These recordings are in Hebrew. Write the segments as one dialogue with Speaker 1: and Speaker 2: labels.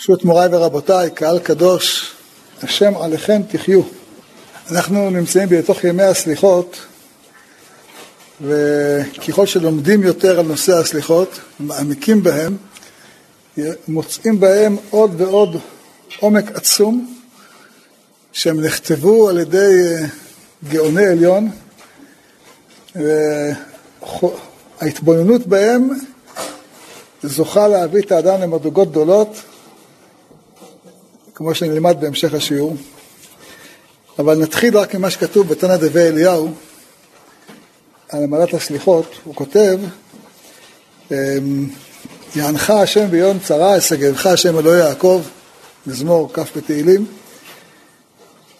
Speaker 1: ברשות מוריי ורבותיי, קהל קדוש, השם עליכם תחיו. אנחנו נמצאים בתוך ימי הסליחות, וככל שלומדים יותר על נושא הסליחות, מעמיקים בהם, מוצאים בהם עוד ועוד עומק עצום, שהם נכתבו על ידי אה, גאוני עליון, וההתבוננות בהם זוכה להביא את האדם למדרגות גדולות, כמו שנלמד בהמשך השיעור. אבל נתחיל רק ממה שכתוב בתנא דבי אליהו על עמלת הסליחות. הוא כותב, אמ, יענך השם ביום צרה, ישגבך השם אלוהי יעקב, מזמור כ' בתהילים.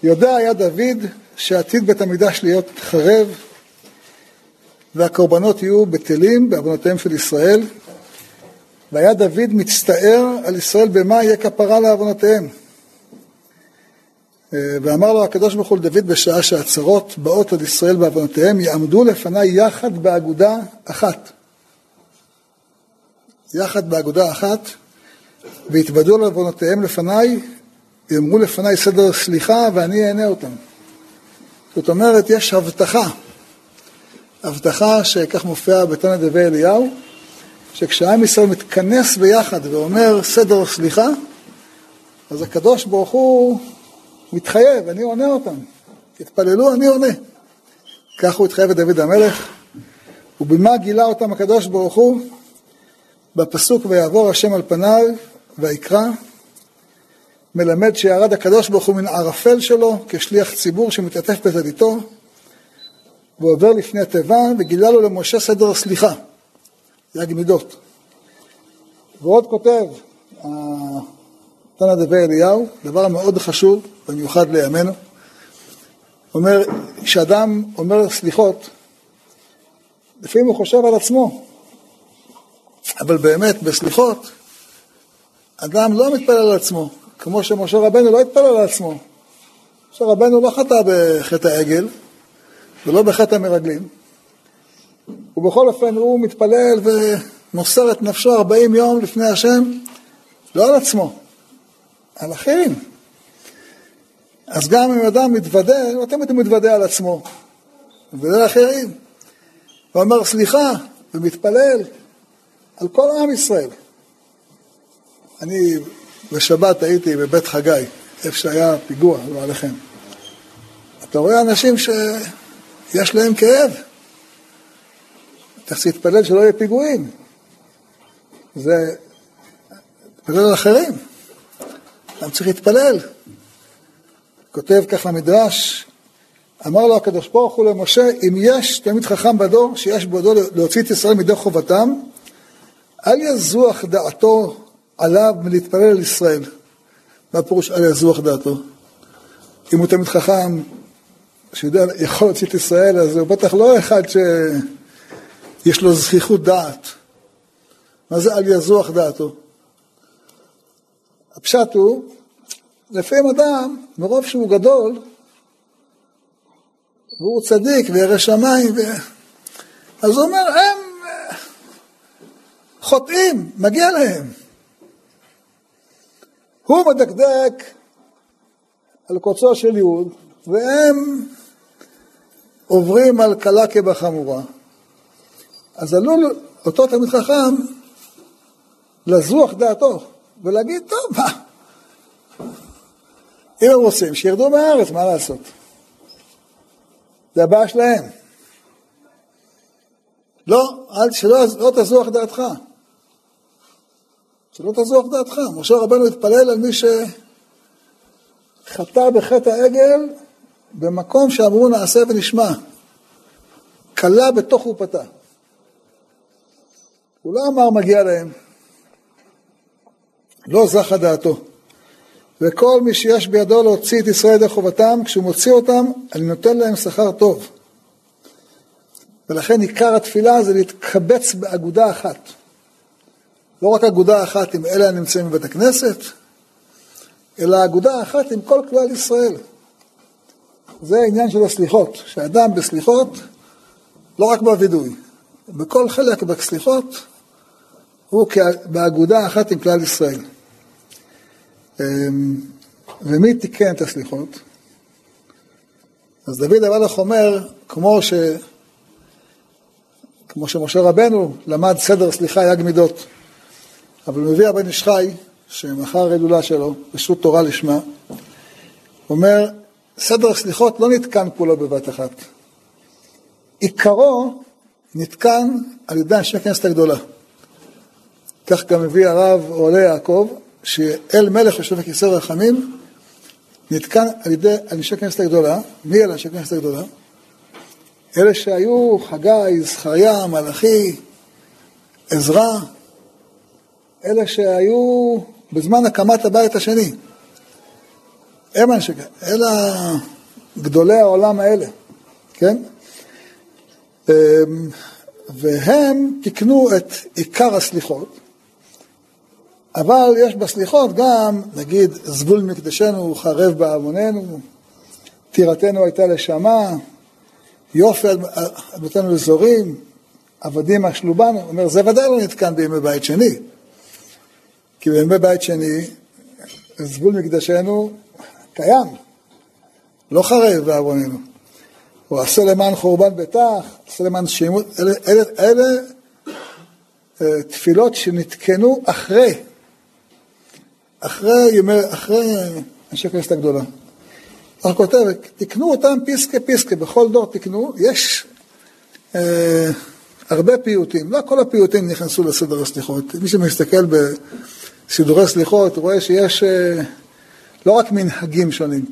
Speaker 1: יודע היה דוד שעתיד בית המקדש להיות חרב והקורבנות יהיו בטלים בעוונותיהם של ישראל. והיה דוד מצטער על ישראל במה יהיה כפרה לעוונותיהם. אה, ואמר לו הקדוש ברוך הוא לדוד בשעה שהצרות באות על ישראל בעוונותיהם יעמדו לפניי יחד באגודה אחת. יחד באגודה אחת ויתוודו על עוונותיהם לפניי, יאמרו לפניי סדר סליחה ואני אענה אותם. זאת אומרת, יש הבטחה, הבטחה שכך מופיעה בתנא דבי אליהו, שכשעם ישראל מתכנס ביחד ואומר סדר סליחה, אז הקדוש ברוך הוא מתחייב, אני עונה אותם. תתפללו, אני עונה. כך הוא התחייב את דוד המלך, ובמה גילה אותם הקדוש ברוך הוא? בפסוק ויעבור השם על פניו ויקרא, מלמד שירד הקדוש ברוך הוא מן ערפל שלו כשליח ציבור שמתעטף בטליתו, ועובר לפני התיבה וגילה לו למשה סדר סליחה, יג מידות. ועוד כותב, תנא דבי אליהו, דבר מאוד חשוב, במיוחד לימינו. אומר, כשאדם אומר סליחות, לפעמים הוא חושב על עצמו, אבל באמת, בסליחות, אדם לא מתפלל על עצמו, כמו שמשה רבנו לא התפלל על עצמו. משה רבנו לא חטא בחטא העגל, ולא בחטא המרגלים, ובכל אופן הוא מתפלל ומוסר את נפשו 40 יום לפני השם, לא על עצמו, על אחרים. אז גם אם אדם מתוודה, לא תמיד הוא מתוודה על עצמו, ולא אחרים. הוא אומר סליחה ומתפלל על כל עם ישראל. אני בשבת הייתי בבית חגי, איפה שהיה פיגוע, לא עליכם. אתה רואה אנשים שיש להם כאב. צריך להתפלל שלא יהיה פיגועים. זה, להתפלל על אחרים. אדם צריך להתפלל. כותב כך למדרש, אמר לו הקדוש ברוך הוא למשה, אם יש תלמיד חכם בדור שיש בידו להוציא את ישראל מידי חובתם, אל יזוח דעתו עליו מלהתפלל על ישראל. מה פירוש אל יזוח דעתו? אם הוא תלמיד חכם שיודע, יכול להוציא את ישראל, אז הוא בטח לא אחד שיש לו זכיחות דעת. מה זה אל יזוח דעתו? הפשט הוא, לפעמים אדם, מרוב שהוא גדול, והוא צדיק וירא שמיים, ו... אז הוא אומר, הם חוטאים, מגיע להם. הוא מדקדק על קוצו של יהוד, והם עוברים על קלה כבחמורה. אז עלול אותו תלמיד חכם לזוח דעתו ולהגיד, טוב, מה? אם הם רוצים, שירדו מהארץ, מה לעשות? זה הבעיה שלהם. לא, אל, שלא לא תזוח דעתך. שלא תזוח דעתך. משה רבנו התפלל על מי שחטא בחטא העגל במקום שאמרו נעשה ונשמע. כלה בתוך חופתה. הוא לא אמר מגיע להם. לא זכה דעתו. וכל מי שיש בידו להוציא את ישראל ידי חובתם, כשהוא מוציא אותם, אני נותן להם שכר טוב. ולכן עיקר התפילה זה להתקבץ באגודה אחת. לא רק אגודה אחת עם אלה הנמצאים בבית הכנסת, אלא אגודה אחת עם כל כלל ישראל. זה העניין של הסליחות, שאדם בסליחות, לא רק בווידוי, בכל חלק בסליחות, הוא באגודה אחת עם כלל ישראל. אמ, ומי תיקן את הסליחות? אז דוד המלך אומר, כמו, ש... כמו שמשה רבנו למד סדר סליחה יג מידות, אבל מביא הבן איש חי, שמחר ההילולה שלו, רשות תורה לשמה, אומר, סדר הסליחות לא נתקן כולו בבת אחת. עיקרו נתקן על ידי הכנסת הגדולה. כך גם מביא הרב עולה יעקב, שאל מלך יושב בכיסא רחמים, נתקן על ידי אנשי כנסת הגדולה. מי אלה אנשי כנסת הגדולה? אלה שהיו חגי, זכריה, מלאכי, עזרא, אלה שהיו בזמן הקמת הבית השני. הם אנשי, אלה גדולי העולם האלה, כן? אמ, והם תיקנו את עיקר הסליחות, אבל יש בסליחות גם, נגיד, סגול מקדשנו חרב בעווננו, טירתנו הייתה לשמה, יופי אדמותינו לזורים, עבדים אשלו בנו, אומר, זה ודאי לא נתקן בימי בית שני. כי בימי בית שני, סגול מקדשנו קיים, לא חרב בעווננו. הוא עשה למען חורבן ביתך, עשה למען שימות, אלה, אלה, אלה אה, תפילות שנתקנו אחרי אחרי ימי, אחרי אנשי הכנסת הגדולה. הוא כותב, תקנו אותם פיסקה פיסקה, בכל דור תקנו, יש אה, הרבה פיוטים, לא כל הפיוטים נכנסו לסדר הסליחות. מי שמסתכל בסידורי סליחות רואה שיש אה, לא רק מנהגים שונים,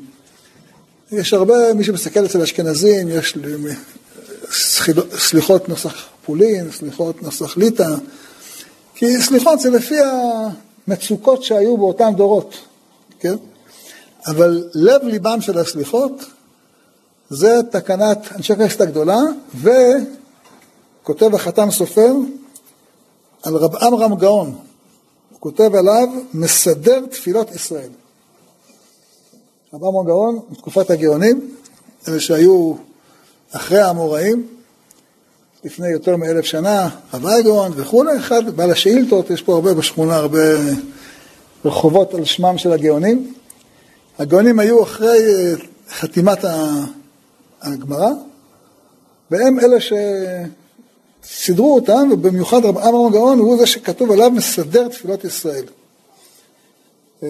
Speaker 1: יש הרבה, מי שמסתכל אצל אשכנזים, יש סליחות נוסח פולין, סליחות נוסח ליטא, כי סליחות זה לפי ה... מצוקות שהיו באותם דורות, כן? אבל לב ליבם של הסליחות זה תקנת אנשי כנסת הגדולה, וכותב החתם סופר על רב עמרם גאון, הוא כותב עליו מסדר תפילות ישראל. רב עמרם גאון, מתקופת הגאונים, אלה שהיו אחרי האמוראים, לפני יותר מאלף שנה, רב אייגון וכולי, אחד בעל השאילתות, יש פה הרבה בשכונה, הרבה רחובות על שמם של הגאונים. הגאונים היו אחרי אה, חתימת הגמרא, והם אלה שסידרו אותם, ובמיוחד רב אמר הגאון הוא זה שכתוב עליו מסדר תפילות ישראל. אמ,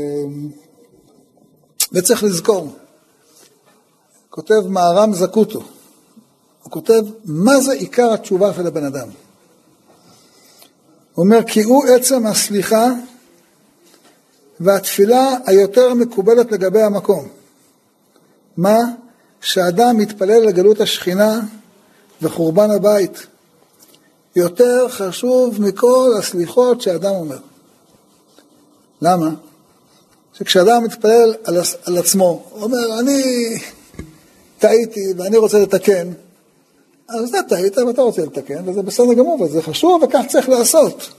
Speaker 1: וצריך לזכור, כותב מהר"ם זקוטו, הוא כותב, מה זה עיקר התשובה של הבן אדם? הוא אומר, כי הוא עצם הסליחה והתפילה היותר מקובלת לגבי המקום. מה? שאדם מתפלל לגלות השכינה וחורבן הבית. יותר חשוב מכל הסליחות שאדם אומר. למה? שכשאדם מתפלל על, על עצמו, הוא אומר, אני טעיתי ואני רוצה לתקן, אז אתה טעית ואתה רוצה לתקן, וזה בסדר גמור, וזה חשוב, וכך צריך לעשות.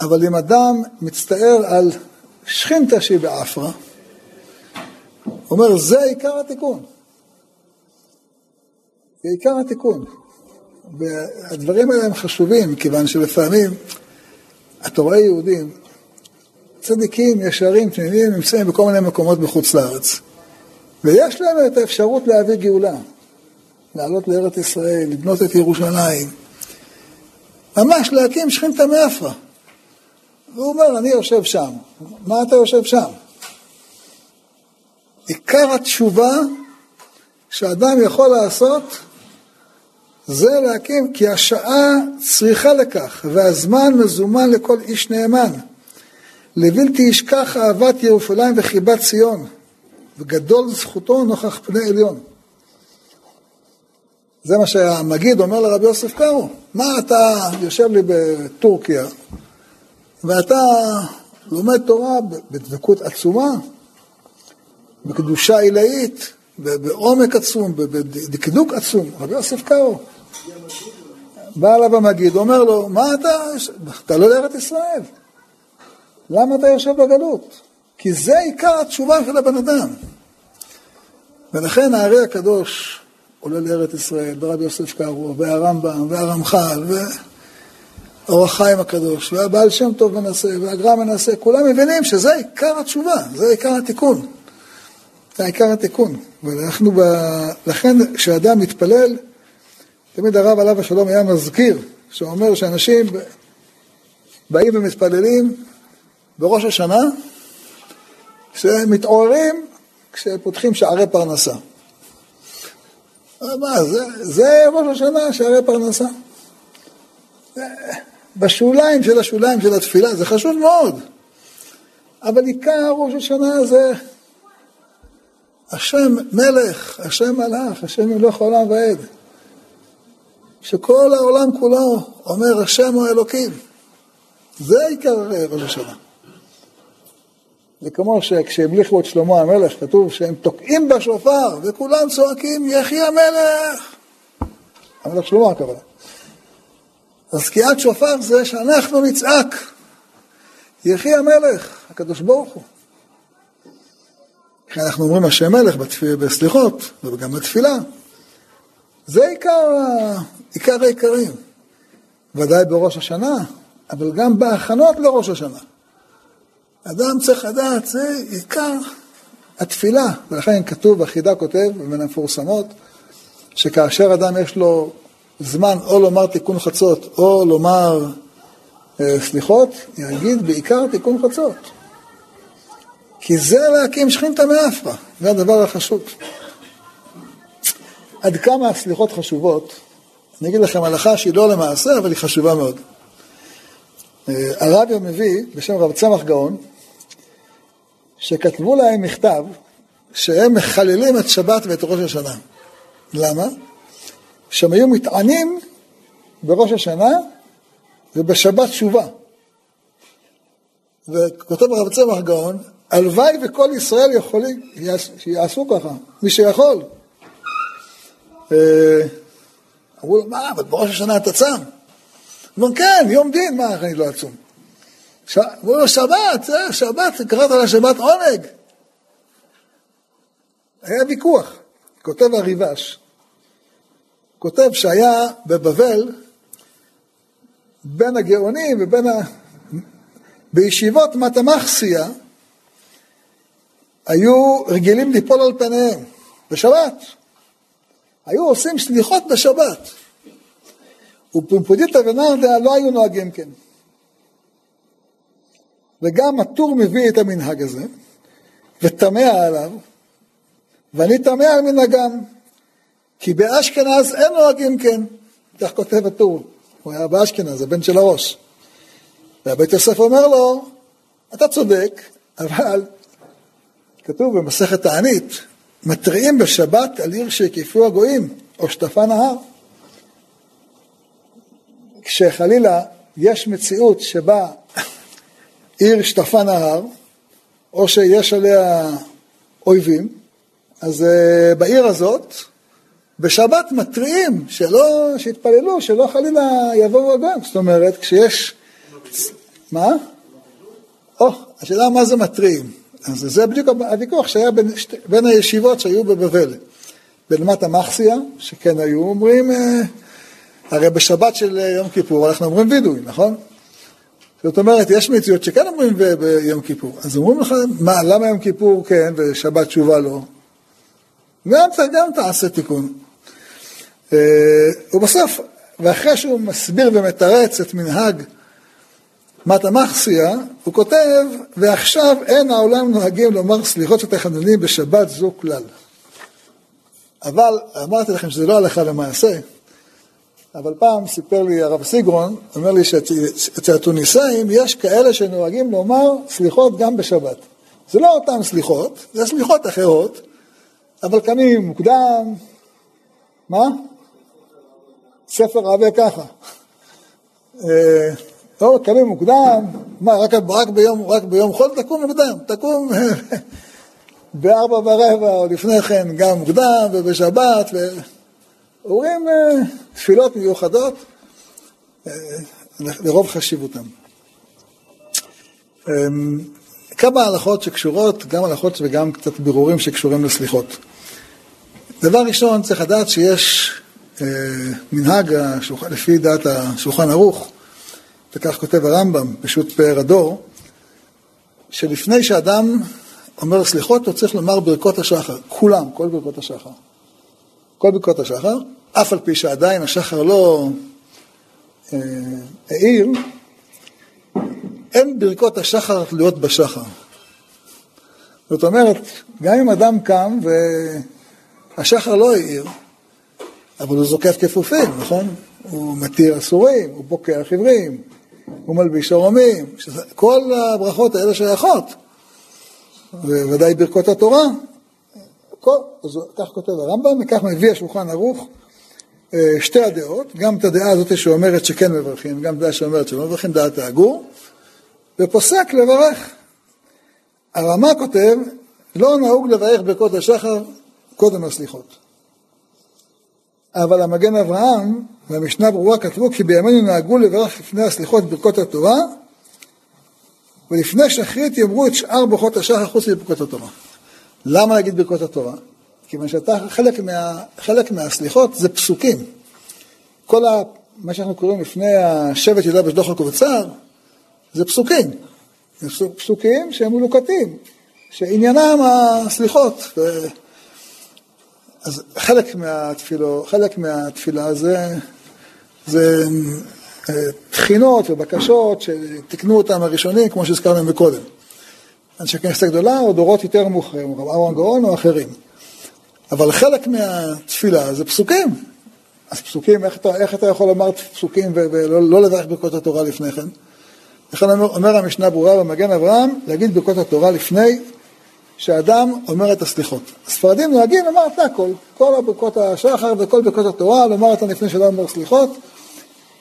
Speaker 1: אבל אם אדם מצטער על שכינתא שהיא באפרה, אומר, זה עיקר התיקון. זה עיקר התיקון. והדברים האלה הם חשובים, כיוון שלפעמים אתה רואה יהודים, צדיקים, ישרים, תמימים, נמצאים בכל מיני מקומות בחוץ לארץ. ויש להם את האפשרות להביא גאולה. לעלות לארץ ישראל, לבנות את ירושלים, ממש להקים שכינתא מאפרה. והוא אומר, אני יושב שם. מה אתה יושב שם? עיקר התשובה שאדם יכול לעשות זה להקים, כי השעה צריכה לכך, והזמן מזומן לכל איש נאמן. לבלתי ישכח אהבת ירושלים וחיבת ציון, וגדול זכותו נוכח פני עליון. זה מה שהמגיד אומר לרבי יוסף קארו, מה אתה יושב לי בטורקיה ואתה לומד תורה בדבקות עצומה, בקדושה עילאית, בעומק עצום, בדקדוק עצום. רבי יוסף קארו בא אליו המגיד, אומר לו, מה אתה, אתה לא לארץ ישראל, למה אתה יושב בגלות? כי זה עיקר התשובה של הבן אדם. ולכן הארי הקדוש עולה לארץ ישראל, ורבי יוסף קארו, והרמב"ם, והרמח"ל, אור החיים הקדוש, והבעל שם טוב מנסה, והגר"א מנסה, כולם מבינים שזה עיקר התשובה, זה עיקר התיקון. זה עיקר התיקון. ואנחנו, ב... לכן כשאדם מתפלל, תמיד הרב עליו השלום היה מזכיר, שאומר שאנשים באים ומתפללים בראש השנה, שמתעוררים כשפותחים שערי פרנסה. מה, זה, זה ראש השנה, שערי פרנסה. בשוליים של השוליים של התפילה, זה חשוב מאוד. אבל עיקר ראש השנה זה השם מלך, השם מלאך, השם מלוך העולם ועד. שכל העולם כולו אומר השם הוא אלוקים. זה עיקר ראש השנה. זה כמו שכשהמליכו את שלמה המלך, כתוב שהם תוקעים בשופר וכולם צועקים יחי המלך. המלך שלמה הכוונה. אז תקיעת שופר זה שאנחנו נצעק יחי המלך, הקדוש ברוך הוא. אנחנו אומרים השם מלך בסליחות וגם בתפילה. זה עיקר, עיקר העיקרים. ודאי בראש השנה, אבל גם בהכנות לראש השנה. אדם צריך לדעת, זה עיקר התפילה, ולכן כתוב, החידה כותב, בין המפורסמות, שכאשר אדם יש לו זמן או לומר תיקון חצות או לומר אה, סליחות, יגיד בעיקר תיקון חצות. כי זה להקים שכינתא מאפרא, זה הדבר החשוב. עד כמה הסליחות חשובות, אני אגיד לכם הלכה שהיא לא למעשה, אבל היא חשובה מאוד. אה, הרבי מביא, בשם רב צמח גאון, שכתבו להם מכתב שהם מחללים את שבת ואת ראש השנה. למה? שהם היו מתענים בראש השנה ובשבת תשובה. וכותב הרב צמח גאון, הלוואי וכל ישראל יכולים, שיעשו ככה, מי שיכול. אה, אמרו לו, מה, אבל בראש השנה אתה צם? אמרו, כן, יום דין, מה, אני לא אצום? אמרו לו, שבת, זה שבת, קראת לה שבת עונג. היה ויכוח, כותב הריבש, כותב שהיה בבבל, בין הגאונים ובין ה... בישיבות מתמחסיה, היו רגילים ליפול על פניהם בשבת. היו עושים סליחות בשבת. ופומפודיתא ונרדא לא היו נוהגים כן. וגם הטור מביא את המנהג הזה, ותמה עליו, ואני תמה על מנהגם, כי באשכנז אין נוהגים כן, כך כותב הטור, הוא היה באשכנז, הבן של הראש. והבית יוסף אומר לו, אתה צודק, אבל כתוב במסכת תענית, מתריעים בשבת על עיר שהקיפו הגויים, או שטפה נהר. כשחלילה יש מציאות שבה עיר שטפה נהר, או שיש עליה אויבים, אז uh, בעיר הזאת, בשבת מתריעים, שלא, שיתפללו, שלא חלילה יבואו הגויים. זאת אומרת, כשיש... מה? או, השאלה מה זה מתריעים. אז זה בדיוק הוויכוח שהיה בין, בין הישיבות שהיו בבבל. בלמת המחסיה, שכן היו אומרים, אה, הרי בשבת של יום כיפור אנחנו אומרים וידוי, נכון? זאת אומרת, יש מציאות שכן אומרים ביום כיפור. אז אומרים לך, מה, למה יום כיפור כן ושבת תשובה לא? גם, גם תעשה תיקון. אה, ובסוף, ואחרי שהוא מסביר ומתרץ את מנהג מטה מחסיה, הוא כותב, ועכשיו אין העולם נוהגים לומר סליחות ותחנונים בשבת זו כלל. אבל אמרתי לכם שזה לא הלכה למעשה, אבל פעם סיפר לי הרב סיגרון, אומר לי שאצל התוניסאים יש כאלה שנוהגים לומר סליחות גם בשבת. זה לא אותן סליחות, זה סליחות אחרות, אבל קמים מוקדם, מה? ספר רבה ככה. אה, לא, קמים מוקדם, מה, רק, רק, ביום, רק ביום חול תקום מוקדם, תקום בארבע ורבע או לפני כן גם מוקדם ובשבת, ואומרים אה, תפילות מיוחדות אה, לרוב חשיבותם. אמ, כמה הלכות שקשורות, גם הלכות וגם קצת בירורים שקשורים לסליחות. דבר ראשון, צריך לדעת שיש אה, מנהג, לפי דעת השולחן ערוך, וכך כותב הרמב"ם, פשוט פאר הדור, שלפני שאדם אומר סליחות, הוא צריך לומר ברכות השחר, כולם, כל ברכות השחר. כל ברכות השחר, אף על פי שעדיין השחר לא אה, העיר, אין ברכות השחר תלויות בשחר. זאת אומרת, גם אם אדם קם והשחר לא העיר, אבל הוא זוקף כפופים, נכון? הוא מתיר אסורים, הוא פוקח עברים, הוא מלביש ארומים, כל הברכות האלה שייכות, וודאי ברכות התורה, כל, אז כך כותב הרמב"ם, וכך מביא השולחן ערוך שתי הדעות, גם את הדעה הזאת שאומרת שכן מברכים, גם את הדעה שאומרת שלא מברכים, דעת הגור, ופוסק לברך. הרמ"א כותב, לא נהוג לברך ברכות השחר קודם הסליחות. אבל המגן אברהם והמשנה ברורה כתבו כי בימינו נהגו לברך לפני הסליחות ברכות התורה ולפני שחרית יאמרו את שאר ברכות השחר חוץ מברכות התורה. למה להגיד ברכות התורה? כיוון שאתה, חלק, מה, חלק מהסליחות זה פסוקים. כל ה, מה שאנחנו קוראים לפני השבט ידע בשדוח הקובצר, זה פסוקים. זה פסוקים שהם מלוקטים, שעניינם הסליחות. ו... אז חלק מהתפילו, חלק מהתפילה זה, זה אה, תחינות ובקשות שתיקנו אותם הראשונים, כמו שהזכרנו מקודם. אנשי כנסת הגדולה או דורות יותר מאוחרים, רב אהרון גאון או אחרים. אבל חלק מהתפילה זה פסוקים. אז פסוקים, איך אתה, איך אתה יכול לומר פסוקים ולא לא לברך ברכות התורה לפני כן? לכן אומר, אומר המשנה ברורה במגן אברהם, להגיד ברכות התורה לפני שאדם אומר את הסליחות. הספרדים נוהגים לומר את הכל, כל הברכות השחר וכל ברכות התורה, לומר אותם לפני שאדם אומר סליחות,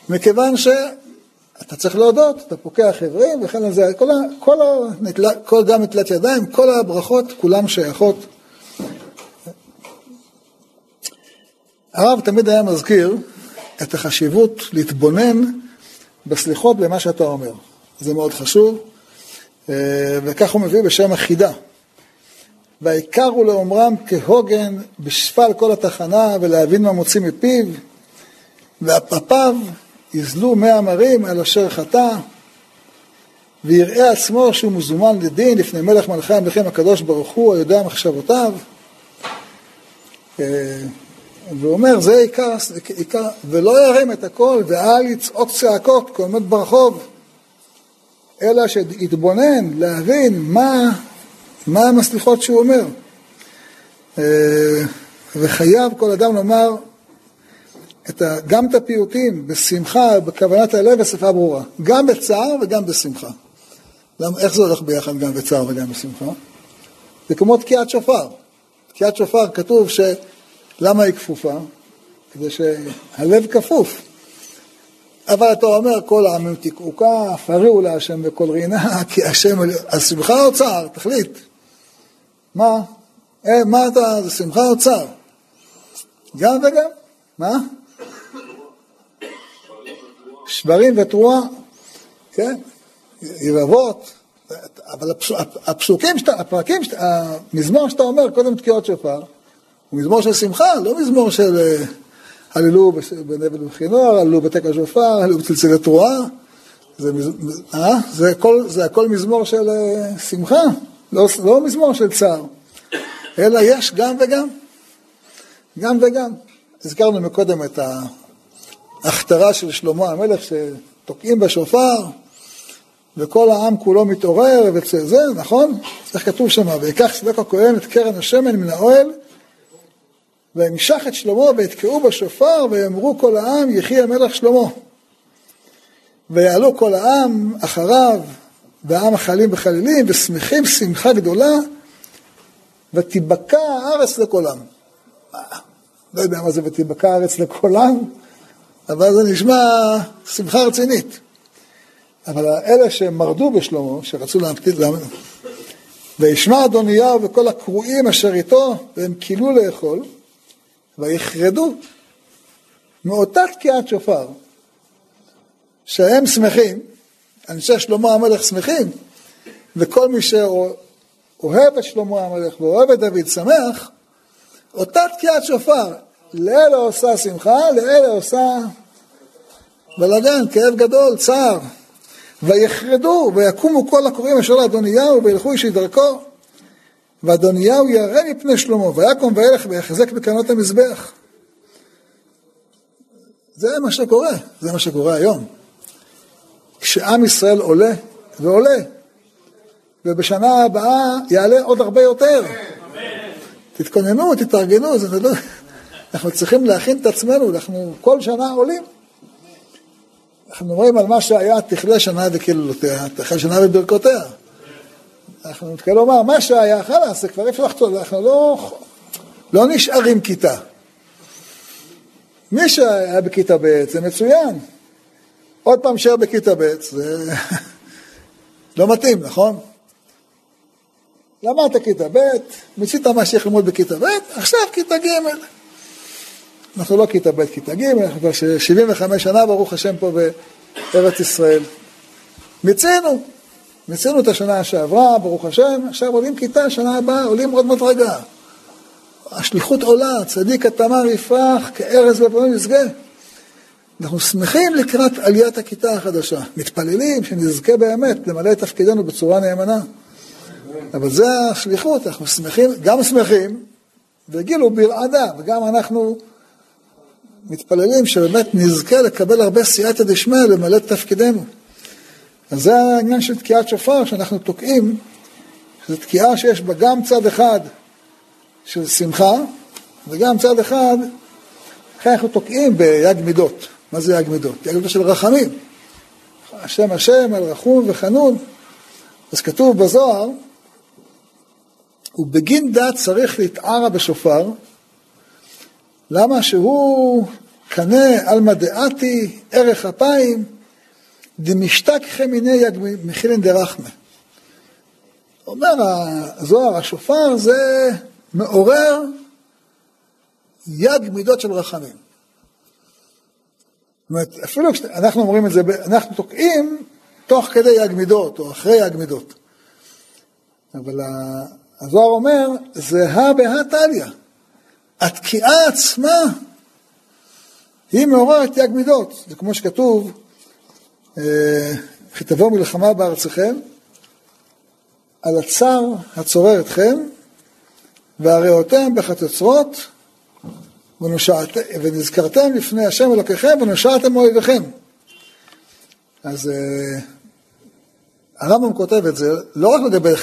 Speaker 1: מכיוון שאתה צריך להודות, אתה פוקח עברים וכן על זה, כל, כל, כל, כל גם נטלת ידיים, כל הברכות כולן שייכות. הרב תמיד היה מזכיר את החשיבות להתבונן בסליחות במה שאתה אומר. זה מאוד חשוב, אה, וכך הוא מביא בשם החידה. והעיקר הוא לאומרם כהוגן בשפל כל התחנה ולהבין מה מוציא מפיו, ואפפיו יזלו מאה מרים על אשר חטא, ויראה עצמו שהוא מזומן לדין לפני מלך מלכי המלכים הקדוש ברוך הוא, היודע מחשבותיו. והוא אומר, זה עיקר, עיקר, ולא ירים את הכל, ואל יצעוק צעקות, כי עומד ברחוב, אלא שיתבונן, להבין מה מה המסליחות שהוא אומר? אה, וחייב כל אדם לומר את ה, גם את הפיוטים בשמחה, בכוונת הלב בשפה ברורה, גם בצער וגם בשמחה. למה, איך זה הולך ביחד גם בצער וגם בשמחה? זה כמו תקיעת שופר. תקיעת שופר כתוב שלמה היא כפופה? כדי שהלב כפוף. אבל אתה אומר כל העמים תקעו כף, הריעו להשם בקול רינה, כי השם, אז שמחה או צער, תחליט. מה? אה, מה אתה, זה שמחה או צער? גם וגם. מה? שברים ותרועה, כן, ירבות, אבל הפסוקים, הפרקים, המזמור שאתה אומר, קודם תקיעות שופר, הוא מזמור של שמחה, לא מזמור של אה, הללו בנבל ובכינור, הללו בתקע שופר, הללו בצלצלי תרועה, זה, אה? זה, הכל, זה הכל מזמור של אה, שמחה. לא, לא מזמור של צער, אלא יש גם וגם. גם וגם. הזכרנו מקודם את ההכתרה של שלמה המלך שתוקעים בשופר וכל העם כולו מתעורר וזה, נכון? איך כתוב שם, ויקח צדק הכהן את קרן השמן מן האוהל וימשך את שלמה ויתקעו בשופר ויאמרו כל העם יחי המלך שלמה ויעלו כל העם אחריו והעם החיילים בחלילים, ושמחים שמחה גדולה, ותיבקע הארץ לקולם. לא יודע מה זה ותיבקע הארץ לקולם, אבל זה נשמע שמחה רצינית. אבל אלה שמרדו בשלמה, שרצו להמתין, וישמע אדוניהו וכל הקרואים אשר איתו, והם כילו לאכול, ויחרדו מאותה תקיעת שופר, שהם שמחים, אנשי שלמה המלך שמחים, וכל מי שאוהב את שלמה המלך ואוהב את דוד שמח, אותה תקיעת שופר, לאלה עושה שמחה, לאלה עושה בלאגן, כאב גדול, צער, ויחרדו ויקומו כל הקוראים אשר לאדוניהו וילכו איש דרכו ואדוניהו ירא מפני שלמה ויקום וילך ויחזק בקרנות המזבח. זה מה שקורה, זה מה שקורה היום. כשעם ישראל עולה ועולה, ובשנה הבאה יעלה עוד הרבה יותר. תתכוננו, תתארגנו, זה לא... אנחנו צריכים להכין את עצמנו, אנחנו כל שנה עולים. אנחנו רואים על מה שהיה תכלה שנה וקללותיה, תכלה שנה וברכותיה. אנחנו מתחילים לומר, מה שהיה, חלאס, זה כבר אפשר לחצות, אנחנו לא, לא נשארים כיתה. מי שהיה בכיתה ב' זה מצוין. עוד פעם שיהיה בכיתה ב' זה לא מתאים, נכון? למדת כיתה ב', מיצית מה שצריך ללמוד בכיתה ב', עכשיו כיתה ג'. אנחנו לא כיתה ב', כיתה ג', אנחנו כבר 75 שנה, ברוך השם, פה בארץ ישראל. מיצינו, מיצינו את השנה שעברה, ברוך השם, עכשיו עולים כיתה, שנה הבאה עולים עוד מדרגה. השליחות עולה, צדיק התמר יפרח כארז בפנים ישגה. אנחנו שמחים לקראת עליית הכיתה החדשה, מתפללים שנזכה באמת למלא את תפקידנו בצורה נאמנה. אבל זה השליחות, אנחנו שמחים, גם שמחים, וגילו ברעדה, וגם אנחנו מתפללים שבאמת נזכה לקבל הרבה סייעתא דשמיא למלא את תפקידנו. אז זה העניין של תקיעת שופר שאנחנו תוקעים, זו תקיעה שיש בה גם צד אחד של שמחה, וגם צד אחד, לכן אנחנו תוקעים ביד מידות. מה זה יד מידות? יד מידות של רחמים. השם השם על רחום וחנון. אז כתוב בזוהר, ובגין דת צריך להתערה בשופר, למה שהוא קנה עלמא דעתי, ערך אפיים, דמשתק חמיני יג מחילן דרחמה. אומר הזוהר, השופר זה מעורר יג מידות של רחמים. זאת אומרת, אפילו כשאנחנו אומרים את זה, אנחנו תוקעים תוך כדי יג מידות, או אחרי יג מידות. אבל הזוהר אומר, זה הא בהא תליא. התקיעה עצמה היא מעוררת יג מידות. זה כמו שכתוב, אה, כי תבוא מלחמה בארצכם, על הצר הצורר אתכם, והראותם בחצוצרות, ונזכרתם לפני השם אלוקיכם, ונושעתם אויביכם. אז אה, הרמב"ם כותב את זה לא רק לגבי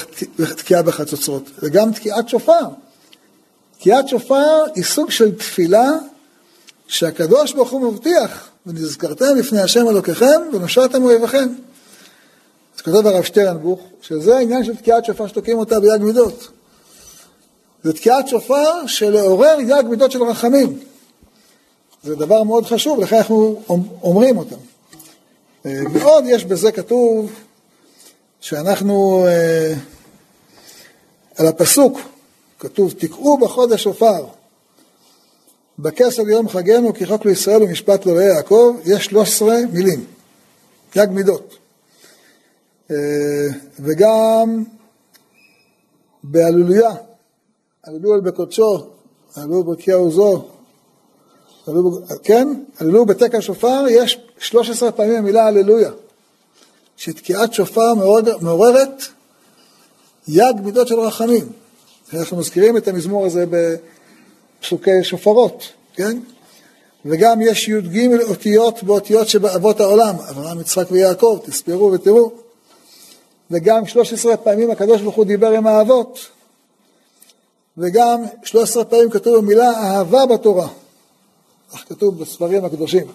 Speaker 1: תקיעה בחצוצרות, זה גם תקיעת שופר. תקיעת שופר היא סוג של תפילה שהקדוש ברוך הוא מבטיח, ונזכרתם לפני השם אלוקיכם ונושעתם אויביכם. אז כותב הרב שטרנבוך, שזה העניין של תקיעת שופר שתוקעים אותה ביד מידות. זה תקיעת שופר שלעורר יג מידות של רחמים. זה דבר מאוד חשוב, לכן אנחנו אומרים אותם. ועוד יש בזה כתוב שאנחנו, אה, על הפסוק, כתוב, תקעו בחודש שופר, בכסר יום חגנו כי חוק לישראל ומשפט לאלוהי יעקב, יש 13 מילים, יג מידות. אה, וגם בהללויה, הללו בקודשו, הללו ברכי עוזו, כן, הללו בתקע שופר, יש 13 פעמים המילה הללויה. שתקיעת שופר מעוררת יד מידות של רחמים. אנחנו מזכירים את המזמור הזה בפסוקי שופרות, כן? וגם יש י"ג אותיות באותיות שבאבות העולם, אברהם, יצחק ויעקב, תספרו ותראו. וגם 13 פעמים הקדוש ברוך הוא דיבר עם האבות. וגם 13 פעמים כתוב במילה אהבה בתורה. כך כתוב בספרים הקדושים.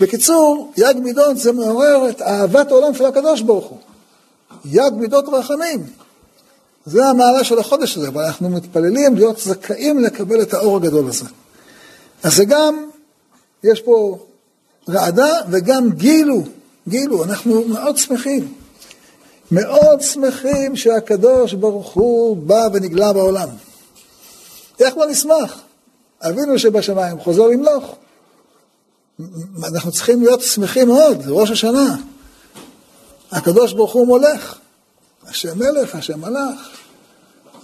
Speaker 1: בקיצור, יג מידות זה מעורר את אהבת העולם של הקדוש ברוך הוא. יג מידות רחמים. זה המעלה של החודש הזה, ואנחנו מתפללים להיות זכאים לקבל את האור הגדול הזה. אז זה גם, יש פה רעדה וגם גילו, גילו, אנחנו מאוד שמחים. מאוד שמחים שהקדוש ברוך הוא בא ונגלה בעולם. איך לא נשמח? אבינו שבשמיים חוזר למלוך. אנחנו צריכים להיות שמחים מאוד, זה ראש השנה. הקדוש ברוך הוא מולך, השם מלך, השם מלך.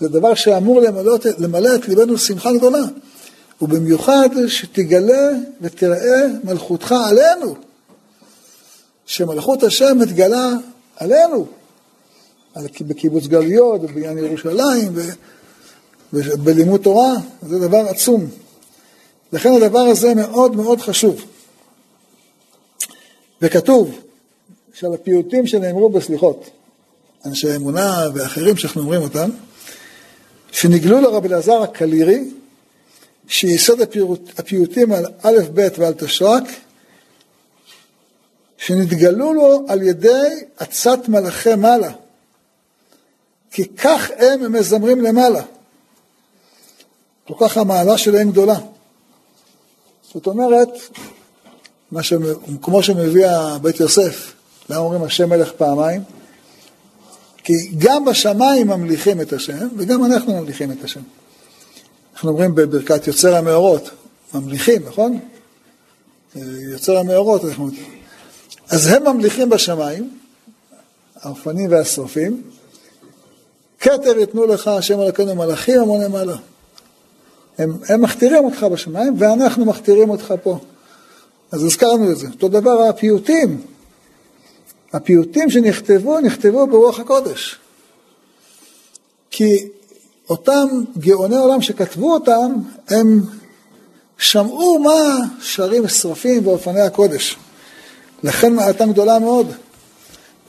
Speaker 1: זה דבר שאמור למלא, למלא את ליבנו שמחה גדולה. ובמיוחד שתגלה ותראה מלכותך עלינו. שמלכות השם מתגלה עלינו, בקיבוץ גלויות, בבניין ירושלים, ובלימוד תורה, זה דבר עצום. לכן הדבר הזה מאוד מאוד חשוב. וכתוב שעל הפיוטים שנאמרו בסליחות, אנשי אמונה ואחרים שאנחנו אומרים אותם, שנגלו לרבי אלעזר הקלירי, שיסוד הפיוטים על א' ב' ועל תשרק, שנתגלו לו על ידי עצת מלאכי מעלה, כי כך הם מזמרים למעלה. כל כך המעלה שלהם גדולה. זאת אומרת, מה ש... כמו שמביא הבית יוסף, למה אומרים השם מלך פעמיים? כי גם בשמיים ממליכים את השם, וגם אנחנו ממליכים את השם. אנחנו אומרים בברכת יוצר המאורות, ממליכים, נכון? יוצר המאורות, אנחנו... אז הם ממליכים בשמיים, האופנים והשרופים, כתר יתנו לך השם אלוקינו מלאכים המוני מעלה. הם, הם מכתירים אותך בשמיים ואנחנו מכתירים אותך פה. אז הזכרנו את זה. אותו דבר הפיוטים. הפיוטים שנכתבו, נכתבו ברוח הקודש. כי אותם גאוני עולם שכתבו אותם, הם שמעו מה שרים שרפים ואופני הקודש. לכן מעלתם גדולה מאוד.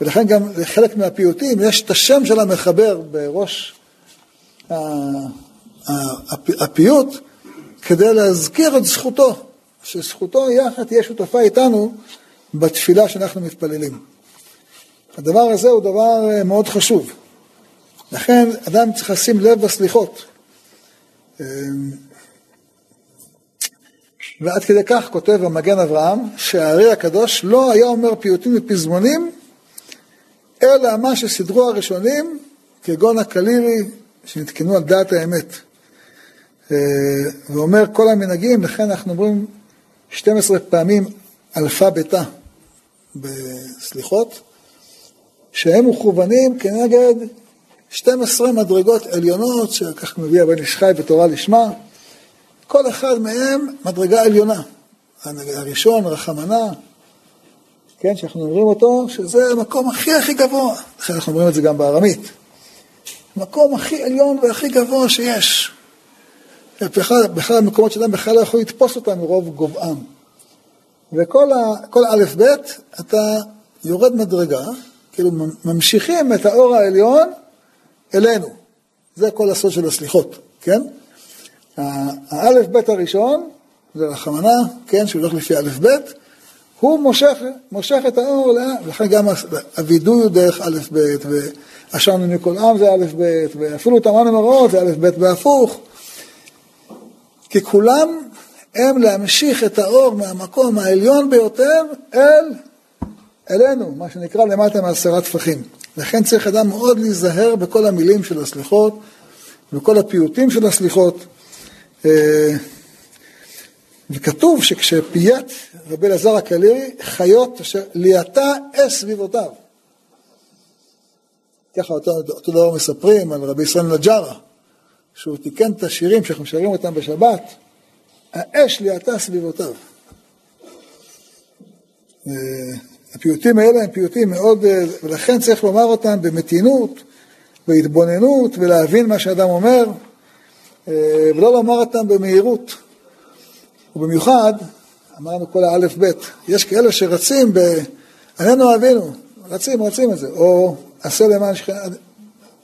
Speaker 1: ולכן גם לחלק מהפיוטים יש את השם של המחבר בראש הפיוט, כדי להזכיר את זכותו, שזכותו יחד תהיה שותפה איתנו בתפילה שאנחנו מתפללים. הדבר הזה הוא דבר אה, מאוד חשוב. לכן אדם צריך לשים לב בסליחות. אמ, ועד כדי כך כותב המגן אברהם, שהארי הקדוש לא היה אומר פיוטים ופזמונים, אלא מה שסידרו הראשונים, כגון הקלירי, שנתקנו על דעת האמת. אה, ואומר כל המנהגים, לכן אנחנו אומרים 12 פעמים אלפה ביתה בסליחות, שהם מכוונים כנגד 12 מדרגות עליונות, שכך מביא הבן איש חי בתורה לשמה, כל אחד מהם מדרגה עליונה. הראשון, רחמנה, כן, שאנחנו אומרים אותו, שזה המקום הכי הכי גבוה, לכן אנחנו אומרים את זה גם בארמית. המקום הכי עליון והכי גבוה שיש. בכלל המקומות שאדם בכלל לא יכול לתפוס אותם מרוב גובעם. וכל א' ב', אתה יורד מדרגה, כאילו ממשיכים את האור העליון אלינו. זה כל הסוד של הסליחות, כן? האלף ב' הראשון, זה רחמנה, כן, שהולך לפי אלף ב', הוא מושך, מושך את האור, ולכן גם הווידוי הוא דרך א' ב', ועשרנו מכל עם זה א' ב', ואפילו תמרנו מראות זה א' ב' בהפוך. כי כולם הם להמשיך את האור מהמקום העליון ביותר אל, אלינו, מה שנקרא למטה מעשרה טפחים. לכן צריך אדם מאוד להיזהר בכל המילים של הסליחות, בכל הפיוטים של הסליחות. אה, וכתוב שכשפייט רבי אלעזר הקלירי, חיות אשר ליאתה אש סביבותיו. ככה אותו, אותו דבר מספרים על רבי ישראל נג'רה, שהוא תיקן את השירים שאנחנו שרים אותם בשבת, האש ליאתה סביבותיו. אה, הפיוטים האלה הם פיוטים מאוד, אה, ולכן צריך לומר אותם במתינות, בהתבוננות, ולהבין מה שאדם אומר, אה, ולא לומר אותם במהירות. ובמיוחד, אמרנו כל האלף בית, יש כאלה שרצים ב... עלינו אבינו, רצים, רצים את זה, או עשה למען שכנה,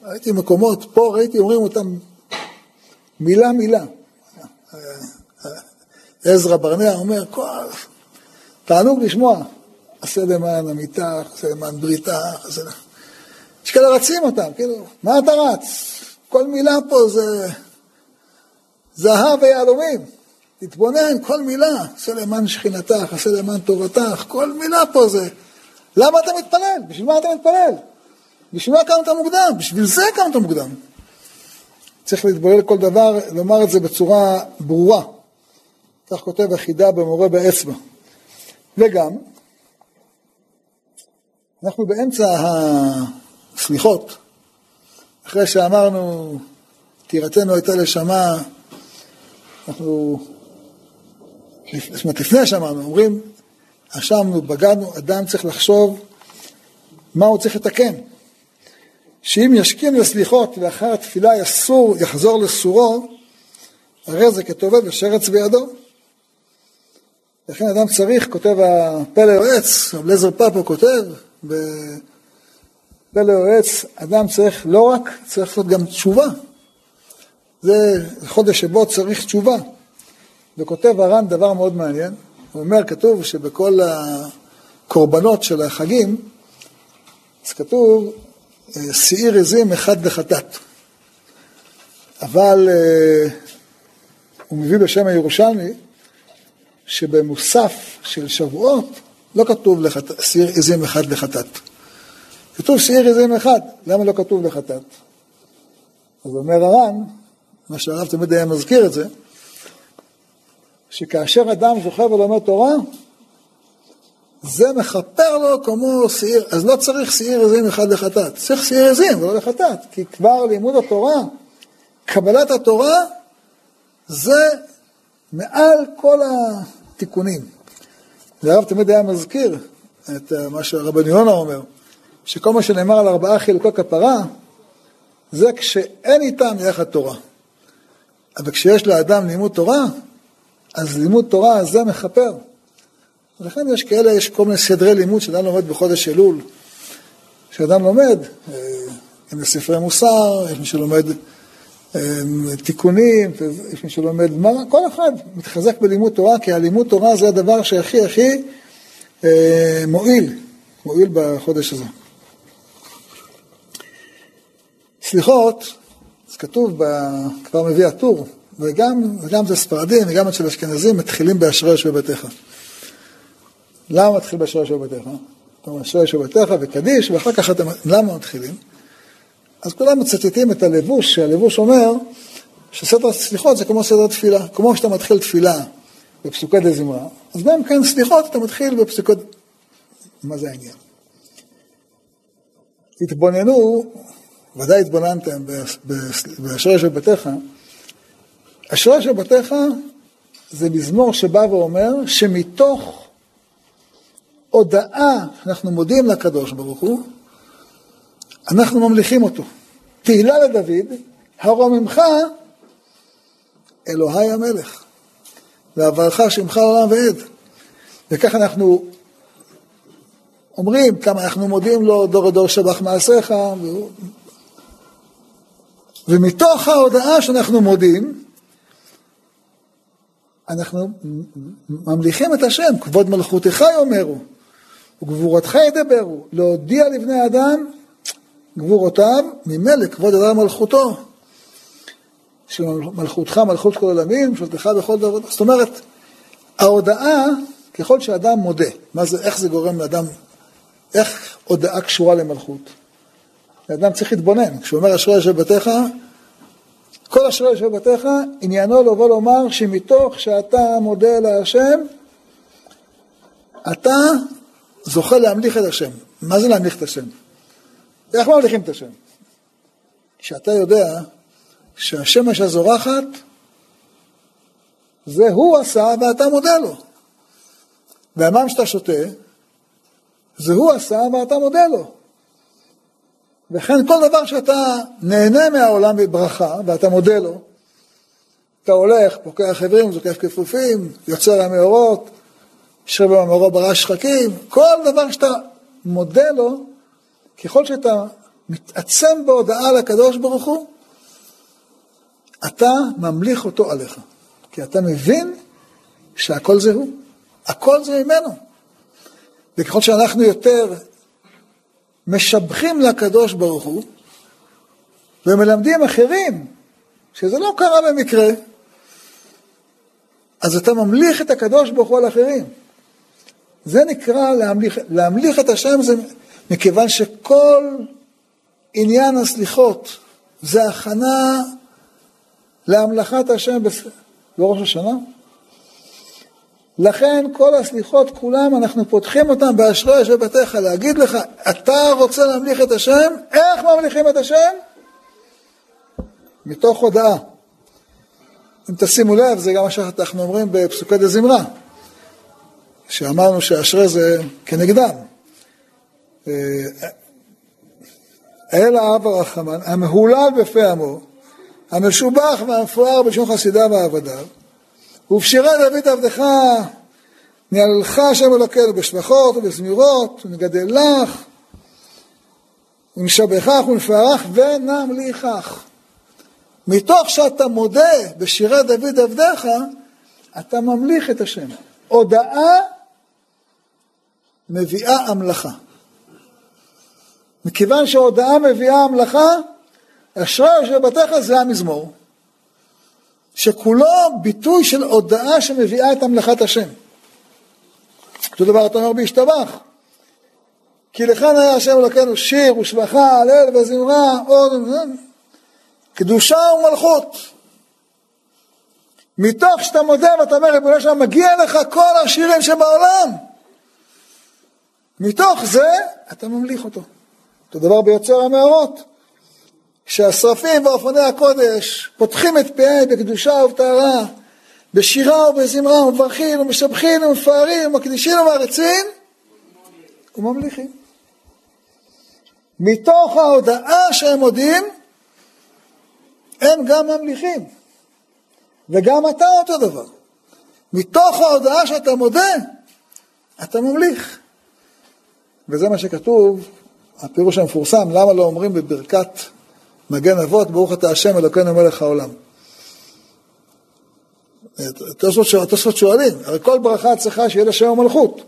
Speaker 1: ראיתי מקומות, פה ראיתי, אומרים אותם מילה מילה. עזרא ברנע אומר, כל... תענוג לשמוע, עשה למען עמיתך, עשה למען בריתך, עשה... יש כאלה רצים אותם, כאילו, מה אתה רץ? כל מילה פה זה זהב ויהלומים. תתבונן, כל מילה, עשה למען שכינתך, עשה למען טובתך, כל מילה פה זה... למה אתה מתפלל? בשביל מה אתה מתפלל? בשביל מה קמת מוקדם? בשביל זה קמת מוקדם. צריך להתבולל כל דבר, לומר את זה בצורה ברורה. כך כותב החידה במורה באצבע. וגם, אנחנו באמצע הסליחות, אחרי שאמרנו, טירתנו הייתה לשמה, אנחנו, זאת אומרת, לפני שאמרנו, אומרים, אשמנו, בגדנו, אדם צריך לחשוב מה הוא צריך לתקן. שאם ישכין לסליחות ואחר התפילה יסור, יחזור לסורו, הרי זה כטובל ושרץ בידו. לכן אדם צריך, כותב הפלא יועץ, רב לזר פאפו כותב, בפלא יועץ, אדם צריך לא רק, צריך לעשות גם תשובה. זה חודש שבו צריך תשובה. וכותב הר"ן דבר מאוד מעניין, הוא אומר, כתוב שבכל הקורבנות של החגים, אז כתוב, שעיר עזים אחד לחטאת. אבל אה, הוא מביא בשם הירושלמי, שבמוסף של שבועות לא כתוב שעיר עזים אחד לחטאת. כתוב שעיר עזים אחד, למה לא כתוב לחטאת? אז אומר הר"ן, מה שהרב תמיד היה מזכיר את זה, שכאשר אדם זוכר ולומד תורה, זה מכפר לו כמו שעיר, אז לא צריך שעיר עזים אחד לחטאת, צריך שעיר עזים ולא לחטאת, כי כבר לימוד התורה, קבלת התורה, זה מעל כל התיקונים. והרב תמיד היה מזכיר את מה שהרבן יונה אומר, שכל מה שנאמר על ארבעה חילוקי כפרה, זה כשאין איתם יחד תורה. אבל כשיש לאדם לימוד תורה, אז לימוד תורה זה מכפר. ולכן יש כאלה, יש כל מיני סדרי לימוד שאדם לומד בחודש אלול, שאדם לומד, אה, ספרי מוסר, יש מי שלומד אה, תיקונים, יש מי שלומד מה, כל אחד מתחזק בלימוד תורה, כי הלימוד תורה זה הדבר שהכי הכי אה, מועיל, מועיל בחודש הזה. סליחות, אז כתוב, כבר מביא הטור, וגם, וגם אצל ספרדים וגם אצל אשכנזים מתחילים באשרי יושב ביתך. למה מתחיל באשרי יושב ביתך? אתה אומר אשרי יושב ביתך וקדיש, ואחר כך אתם, למה מתחילים? אז כולם מצטטים את הלבוש, שהלבוש אומר שסדר סליחות זה כמו סדר תפילה. כמו שאתה מתחיל תפילה בפסוקי דזמרה, אז גם כן סליחות אתה מתחיל בפסוקי... מה זה העניין? תתבוננו, ודאי התבוננתם באשרי של ביתך, אשרי של ביתך זה מזמור שבא ואומר שמתוך הודאה אנחנו מודים לקדוש ברוך הוא, אנחנו ממליכים אותו. תהילה לדוד, הרוממך אלוהי המלך, ועברך שמך לעולם ועד. וכך אנחנו אומרים כמה אנחנו מודים לו, דור דור שבח מעשיך, והוא... ומתוך ההודעה שאנחנו מודים, אנחנו ממליכים את השם, כבוד מלכותך יאמרו, וגבורתך ידברו, להודיע לבני אדם גבורותיו, ממילא כבוד אדם מלכותו. שמלכותך מלכות כל עולמים, ממשלתך בכל דבר. זאת אומרת, ההודעה, ככל שאדם מודה, מה זה, איך זה גורם לאדם, איך הודעה קשורה למלכות? האדם צריך להתבונן, כשהוא אומר אשרי יושב בתיך, כל אשרי יושב בתיך, עניינו לבוא לומר שמתוך שאתה מודה להשם, אתה זוכה להמליך את השם. מה זה להמליך את השם? איך ממליכים את השם? כשאתה יודע שהשמש הזורחת, זה הוא עשה ואתה מודה לו. והמים שאתה שותה, זה הוא עשה ואתה מודה לו. וכן כל דבר שאתה נהנה מהעולם בברכה ואתה מודה לו, אתה הולך, פוקח עברים, זוקף כפופים, יוצר המאורות, יושב במאורות ברא שחקים, כל דבר שאתה מודה לו, ככל שאתה מתעצם בהודעה לקדוש ברוך הוא, אתה ממליך אותו עליך. כי אתה מבין שהכל זה הוא, הכל זה ממנו. וככל שאנחנו יותר משבחים לקדוש ברוך הוא, ומלמדים אחרים שזה לא קרה במקרה, אז אתה ממליך את הקדוש ברוך הוא על אחרים. זה נקרא להמליך, להמליך את השם, זה מכיוון שכל עניין הסליחות זה הכנה להמלכת השם בראש השנה. לכן כל הסליחות כולם אנחנו פותחים אותם באשרי אשר בתיך להגיד לך אתה רוצה להמליך את השם איך ממליכים את השם? מתוך הודאה אם תשימו לב זה גם מה שאנחנו אומרים בפסוקי דזמרה שאמרנו שאשרי זה כנגדם. אה, אל האב הרחמן, המהולל בפה עמו, המשובח והמפואר בשום חסידיו ועבדיו, ובשירי דוד עבדך נעלך השם אלוקינו בשבחות ובזמירות, ונגדל לך, ונשבחך ונפארך ונמליכך. מתוך שאתה מודה בשירי דוד עבדיך, אתה ממליך את השם. הודאה מביאה המלאכה. מכיוון שההודאה מביאה המלאכה, אשרי יושב בתיך זה המזמור, שכולו ביטוי של הודאה שמביאה את המלאכת השם. אותו דבר אתה אומר בהשתבח. כי לכאן היה השם אלוקינו שיר ושבחה, הלל וזמרה, עוד, קדושה ומלכות. מתוך שאתה מודה ואתה אומר, ריבונו שלם, מגיע לך כל השירים שבעולם. מתוך זה אתה ממליך אותו. אותו דבר ביוצר המערות. כשהשרפים ואופני הקודש פותחים את פיהם בקדושה ובטהרה, בשירה ובזמרה, ומברכים ומשבחים ומפארים ומקדישים ומעריצים וממליכים. מתוך ההודעה שהם מודים, הם גם ממליכים. וגם אתה אותו דבר. מתוך ההודעה שאתה מודה, אתה ממליך. וזה מה שכתוב, הפירוש המפורסם, למה לא אומרים בברכת מגן אבות, ברוך אתה השם אלוקינו מלך העולם. התוספות שואלים, הרי כל ברכה צריכה שיהיה לה שם המלכות.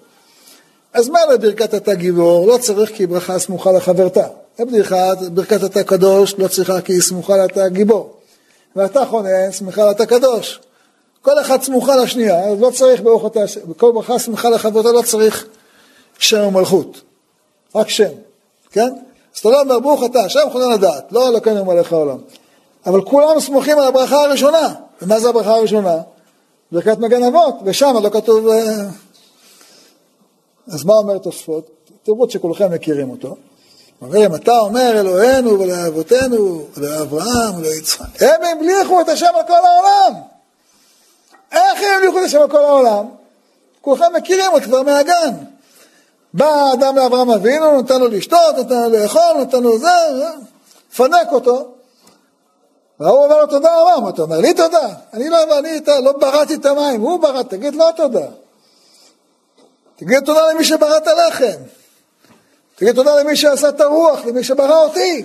Speaker 1: אז מה לברכת אתה גיבור? לא צריך כי ברכה סמוכה לחברתה. לברכת, ברכת אתה קדוש לא צריכה כי היא סמוכה לאתה גיבור. ואתה חונן, סמוכה לאתה קדוש. כל אחת סמוכה לשנייה, אז לא צריך ברוך אתה, בכל ברכה סמוכה לחברתה לא צריך שם המלכות. רק שם, כן? אז אתה לא אומר ברוך אתה, שם חונן לדעת, לא אלוקינו מלך העולם. אבל כולם סמוכים על הברכה הראשונה. ומה זה הברכה הראשונה? ברכת מגן אבות, ושם לא כתוב... אה, אז מה אומר תוספות? תראו שכולכם מכירים אותו. אומרים, אתה אומר אלוהינו ולאבותינו ולאברהם וליצחק, הם המליכו את השם על כל העולם. איך הם המליכו את השם על כל העולם? כולכם מכירים אותו כבר מהגן. בא האדם לאברהם אבינו, נתן לו לשתות, נתן לו לאכול, נתן לו זה, פנק אותו. והוא אומר לו תודה רבה, מה אתה אומר לי תודה? אני לא, אני לא בראתי את המים, הוא ברא, תגיד לו תודה. תגיד תודה למי שברא את הלחם. תגיד תודה למי שעשה את הרוח, למי שברא אותי.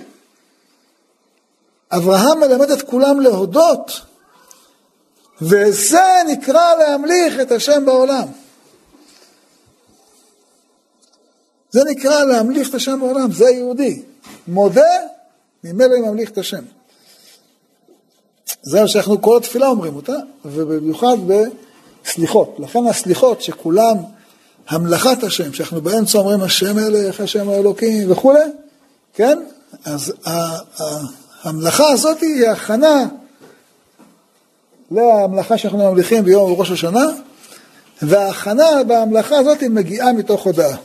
Speaker 1: אברהם מלמד את כולם להודות, וזה נקרא להמליך את השם בעולם. זה נקרא להמליך את השם בעולם, זה יהודי. מודה, ממילא ממליך את השם. זה מה שאנחנו כל התפילה אומרים אותה, ובמיוחד בסליחות. לכן הסליחות שכולם המלאכת השם, שאנחנו באמצע אומרים השם אלך, השם האלוקים וכולי, כן? אז המלאכה הזאת היא הכנה להמלאכה שאנחנו ממליכים ביום ראש השנה, וההכנה במלאכה הזאת מגיעה מתוך הודאה.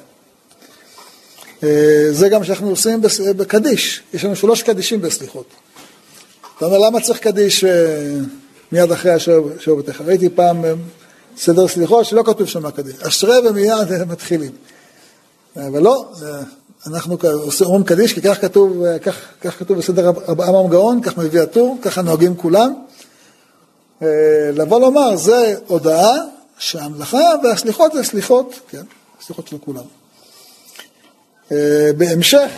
Speaker 1: אה, זה גם שאנחנו עושים בקדיש, יש לנו שלוש קדישים בסליחות. אתה אומר, למה צריך קדיש אה, מיד אחרי השבוע בתיך? ראיתי פעם אה, סדר סליחות שלא כתוב שם קדיש, אשרי ומיד מתחילים. אבל לא, אנחנו אומרים קדיש כי כך כתוב, כך, כך כתוב בסדר אמרם גאון, כך מביא הטור, ככה נוהגים כולם. לבוא לומר, זה הודעה שהמלאכה והסליחות זה סליחות, כן, סליחות של כולם. אה, בהמשך,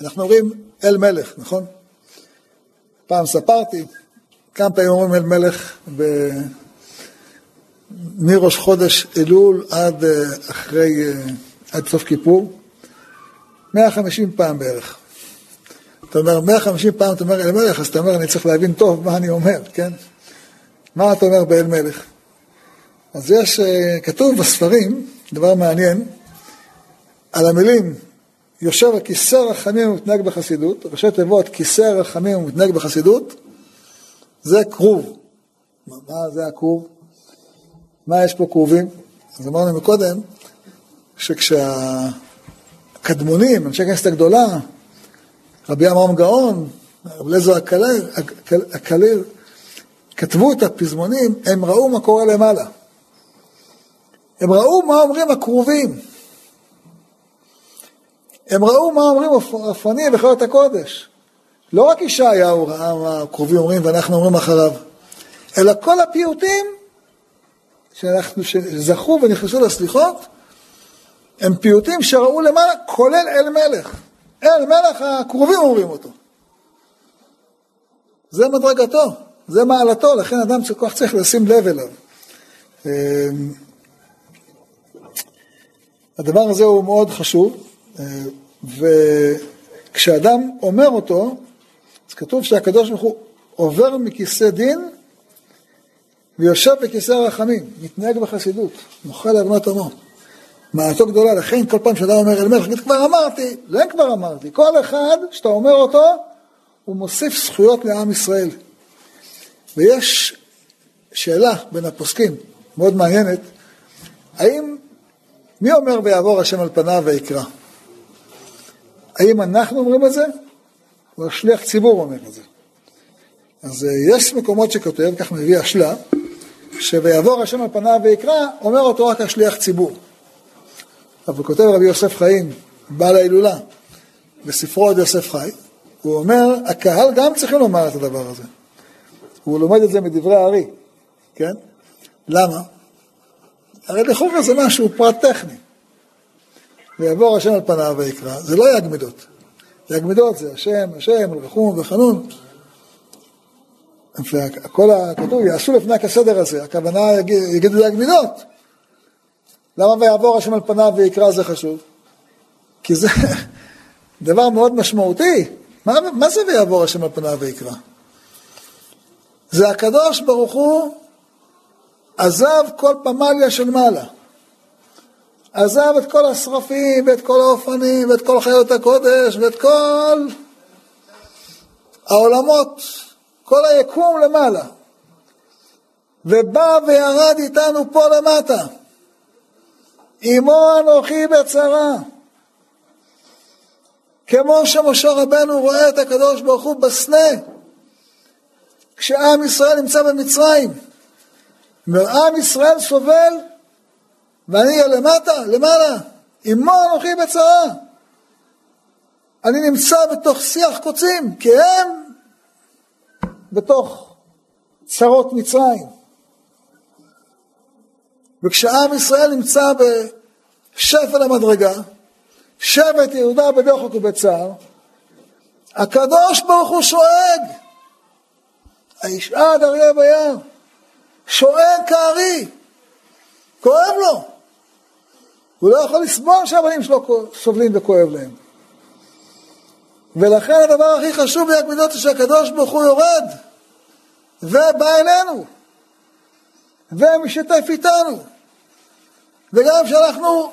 Speaker 1: אנחנו אומרים אל מלך, נכון? פעם ספרתי, כמה פעמים אומרים אל מלך ב... מראש חודש אלול עד אה, אחרי, אה, עד סוף כיפור, 150 פעם בערך. אתה אומר, 150 פעם אתה אומר אל מלך, אז אתה אומר, אני צריך להבין טוב מה אני אומר, כן? מה אתה אומר באל מלך? אז יש, כתוב בספרים, דבר מעניין, על המילים יושב על כיסא רחמים ומתנהג בחסידות, ראשי תיבות כיסא רחמים ומתנהג בחסידות, זה כרוב. מה זה הכרוב? מה יש פה כרובים? אז אמרנו מקודם, שכשהקדמונים, אנשי הכנסת הגדולה, רבי עמרם גאון, רבי אליעזר הקליל, כתבו את הפזמונים, הם ראו מה קורה למעלה. הם ראו מה אומרים הקרובים. הם ראו מה אומרים הפנים וחיות הקודש. לא רק ישעיהו ראה מה הקרובים אומרים ואנחנו אומרים אחריו, אלא כל הפיוטים שאנחנו, שזכו ונכנסו לסליחות, הם פיוטים שראו למעלה, כולל אל מלך. אל מלך הקרובים אומרים אותו. זה מדרגתו, זה מעלתו, לכן אדם כל כך צריך לשים לב אליו. אמ, הדבר הזה הוא מאוד חשוב, אה, וכשאדם אומר אותו, אז כתוב שהקדוש ברוך הוא עובר מכיסא דין ויושב בכיסא הרחמים, מתנהג בחסידות, מוחה לבנות עמו. מעלתו גדולה, לכן כל פעם שאדם אומר אל מלך, כבר אמרתי, לא כבר אמרתי, כל אחד שאתה אומר אותו, הוא מוסיף זכויות לעם ישראל. ויש שאלה בין הפוסקים, מאוד מעניינת, האם, מי אומר ויעבור השם על פניו ויקרא? האם אנחנו אומרים את זה? או השליח ציבור אומר את זה? אז אה, יש מקומות שכותב, כך מביא השלה, שויעבור השם על פניו ויקרא, אומר אותו רק השליח ציבור. אבל כותב רבי יוסף חיים, בעל ההילולה, בספרו עוד יוסף חי, הוא אומר, הקהל גם צריכים לומר את הדבר הזה. הוא לומד את זה מדברי הארי, כן? למה? הרי לכאורה זה משהו פרט טכני. ויעבור השם על פניו ויקרא, זה לא יג מידות. יג מידות זה השם, השם, רחום וחנון. וכל הכתוב, יעשו לפני הכסדר הזה, הכוונה יגידו יג מידות. למה ויעבור השם על פניו ויקרא זה חשוב? כי זה דבר מאוד משמעותי. מה, מה זה ויעבור השם על פניו ויקרא? זה הקדוש ברוך הוא עזב כל פמליה של מעלה. עזב את כל השרפים ואת כל האופנים ואת כל חיות הקודש ואת כל העולמות, כל היקום למעלה. ובא וירד איתנו פה למטה. עמו אנוכי בצרה. כמו שמשה רבנו רואה את הקדוש ברוך הוא בסנה, כשעם ישראל נמצא במצרים. ועם ישראל סובל, ואני למטה, למעלה, עמו אנוכי בצרה. אני נמצא בתוך שיח קוצים, כי הם בתוך צרות מצרים. וכשעם ישראל נמצא בשפל המדרגה, שבט יהודה בדוחק ובצער, הקדוש ברוך הוא שואג, הישעד אריה ביער, שואג כארי, כואב לו. הוא לא יכול לסבול שהבנים שלו סובלים וכואב להם. ולכן הדבר הכי חשוב ביד זה שהקדוש ברוך הוא יורד ובא אלינו ומשתף איתנו. וגם כשאנחנו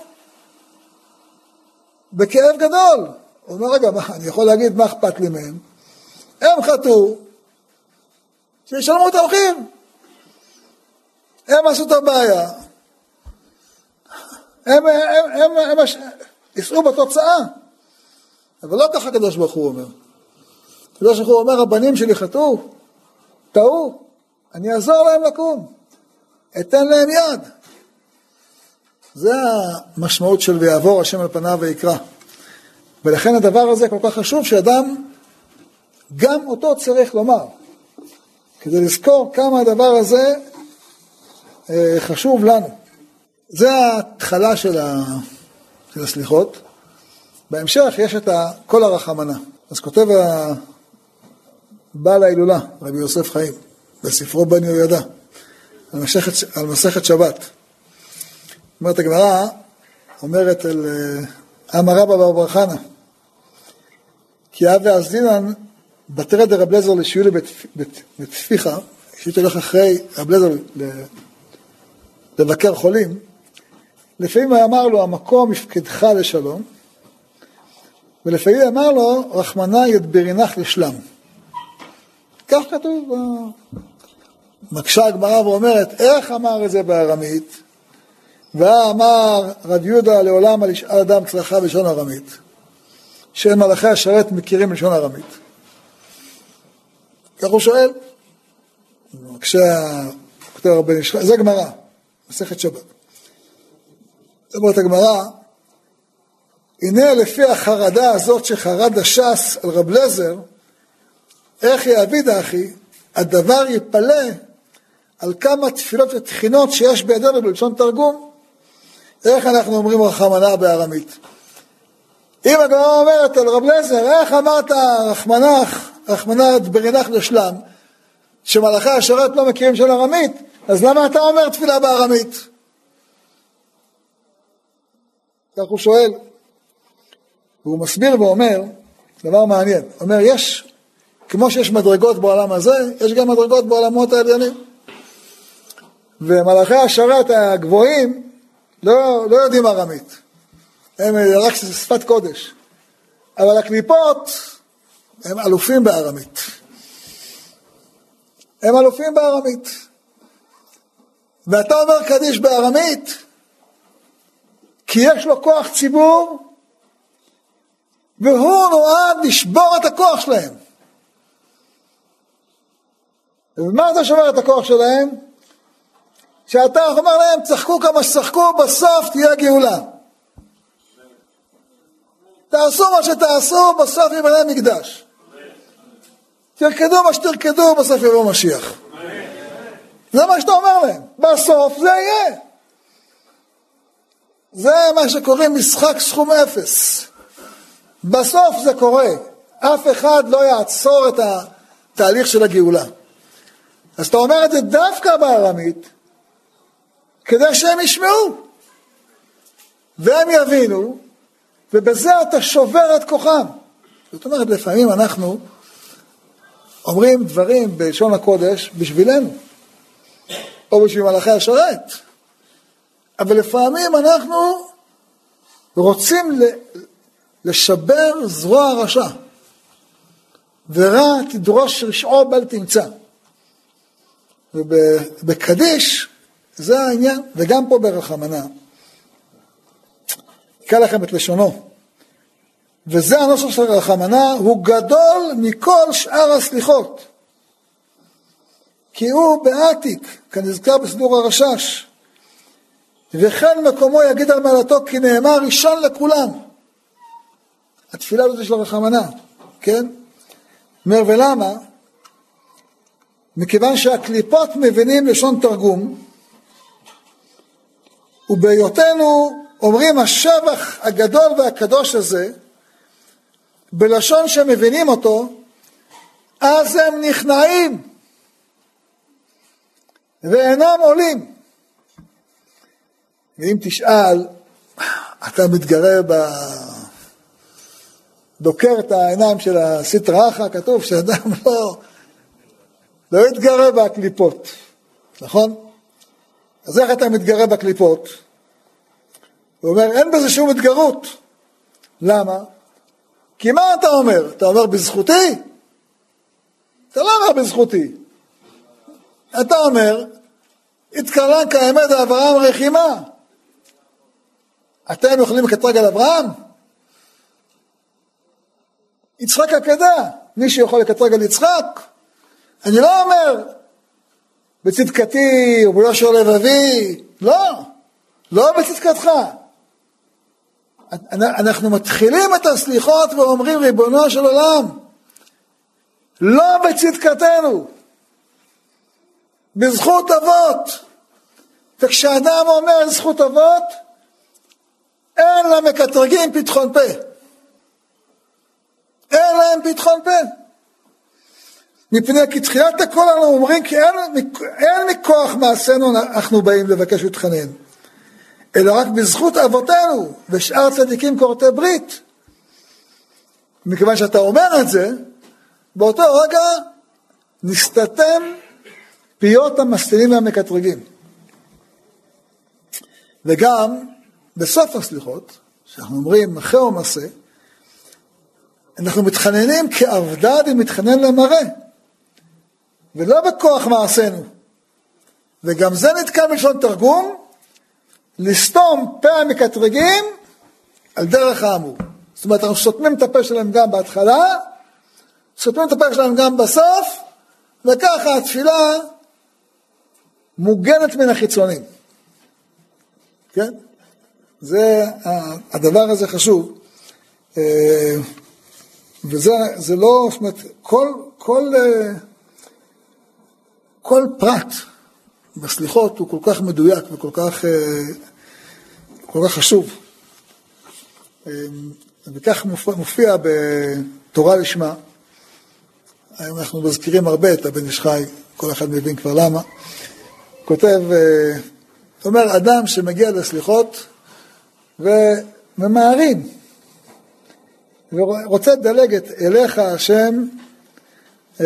Speaker 1: בכאב גדול. הוא אומר, רגע, מה, אני יכול להגיד מה אכפת לי מהם? הם חטאו, שישלמו את המחיר. הם עשו את הבעיה. הם, הם, הם, הם, הם יישאו בתוצאה. אבל לא ככה הקדוש ברוך הוא אומר. הקדוש ברוך הוא אומר, הבנים שלי חטאו, טעו, אני אעזור להם לקום, אתן להם יד. זה המשמעות של ויעבור השם על פניו ויקרא. ולכן הדבר הזה כל כך חשוב שאדם, גם אותו צריך לומר, כדי לזכור כמה הדבר הזה אה, חשוב לנו. זה ההתחלה של, ה... של הסליחות. בהמשך יש את כל הרחמנה. אז כותב בעל ההילולה, רבי יוסף חיים, בספרו בן יהוידע, על, על מסכת שבת. אומרת הגמרא, אומרת אל אה, אמר רבא בר בר חנא, כי אב ואזדינן בתרא דרב לזר לשיעולי בתפיחה, שהייתי הולך אחרי רב לזר לבקר חולים, לפעמים אמר לו, המקום יפקדך לשלום, ולפעמים אמר לו, רחמנא ידברינך לשלם. כך כתוב, מקשה הגמרא ואומרת, איך אמר את זה בארמית? ואמר רב יהודה לעולם על ישאל אדם צרכה בלשון ארמית, שאין מלאכי השרת מכירים בלשון ארמית. כך הוא שואל, כותב רבן ישראל, זה גמרא, מסכת שבת. אומרת הגמרא, הנה לפי החרדה הזאת שחרד הש"ס על רב לזר, איך יעביד אחי, הדבר יפלא על כמה תפילות ותחינות שיש בידינו בלשון תרגום. איך אנחנו אומרים רחמנה בארמית? אם הגמרא אומרת על רב לזר, איך אמרת רחמנך, רחמנא ברנך לשלם, שמלאכי השרת לא מכירים של ארמית, אז למה אתה אומר תפילה בארמית? כך הוא שואל. והוא מסביר ואומר דבר מעניין. אומר, יש, כמו שיש מדרגות בעולם הזה, יש גם מדרגות בעולמות העליינים. ומלאכי השרת הגבוהים לא, לא יודעים ארמית. הם רק שפת קודש. אבל הקליפות הם אלופים בארמית. הם אלופים בארמית. ואתה אומר קדיש בארמית, כי יש לו כוח ציבור, והוא נועד לשבור את הכוח שלהם. ומה אתה שובר את הכוח שלהם? שאתה אומר להם, צחקו כמה שצחקו, בסוף תהיה גאולה. תעשו מה שתעשו, בסוף ימלא מקדש. תרקדו מה שתרקדו, בסוף יבוא משיח. זה מה שאתה אומר להם. בסוף זה יהיה. זה מה שקוראים משחק סכום אפס. בסוף זה קורה. אף אחד לא יעצור את התהליך של הגאולה. אז אתה אומר את זה דווקא בארמית, כדי שהם ישמעו. והם יבינו, ובזה אתה שובר את כוחם. זאת אומרת, לפעמים אנחנו אומרים דברים בלשון הקודש בשבילנו, או בשביל מלאכי השרת, אבל לפעמים אנחנו רוצים לשבר זרוע רשע, ורע תדרוש רשעו בל תמצא. ובקדיש זה העניין, וגם פה ברחמנה. אקרא לכם את לשונו. וזה הנוסח של רחמנה, הוא גדול מכל שאר הסליחות. כי הוא בעתיק, כנזכר בסידור הרשש. וכן מקומו יגיד על מעלתו כי נאמר ראשון לכולם. התפילה הזאת של הרחמנה, כן? אומר ולמה? מכיוון שהקליפות מבינים לשון תרגום, ובהיותנו אומרים השבח הגדול והקדוש הזה, בלשון שמבינים אותו, אז הם נכנעים ואינם עולים. ואם תשאל, אתה מתגרה ב... דוקר את העיניים של הסטרא אחא, כתוב שאדם לא, לא יתגרה בקליפות, נכון? אז איך אתה מתגרה בקליפות? הוא אומר, אין בזה שום התגרות. למה? כי מה אתה אומר? אתה אומר בזכותי? אתה לא אומר בזכותי. אתה אומר, התקרנק האמת אברהם רחימה. אתם יכולים לקטרג על אברהם? יצחק עקדה, מישהו יכול לקטרג על יצחק? אני לא אומר בצדקתי וביושר לבבי, לא, לא בצדקתך. אנחנו מתחילים את הסליחות ואומרים ריבונו של עולם, לא בצדקתנו, בזכות אבות. וכשאדם אומר זכות אבות, אין למקטרגים פתחון פה. אין להם פתחון פה. מפני כי תחילת הכל אנחנו אומרים כי אין, אין מכוח מעשינו אנחנו באים לבקש להתחנן. אלא רק בזכות אבותינו ושאר צדיקים כורתי ברית. מכיוון שאתה אומר את זה, באותו רגע נסתתם פיות המסתינים והמקטרגים. וגם בסוף הסליחות, שאנחנו אומרים מחה ומסה, אנחנו מתחננים כאבדד ומתחנן למראה, ולא בכוח מעשינו. וגם זה נתקע בלשון תרגום, לסתום פה המקטרגים על דרך האמור. זאת אומרת, אנחנו סותמים את הפה שלהם גם בהתחלה, סותמים את הפה שלהם גם בסוף, וככה התפילה מוגנת מן החיצונים. כן? זה, הדבר הזה חשוב. אה, וזה לא, זאת אומרת, כל, כל, אה, כל פרט בסליחות הוא כל כך מדויק וכל כך, אה, כל כך חשוב. וכך מופיע בתורה לשמה. היום אנחנו מזכירים הרבה את הבן איש חי, כל אחד מבין כבר למה. כותב, אומר, אדם שמגיע לסליחות וממהרים, ורוצה לדלג את אליך השם, אמ,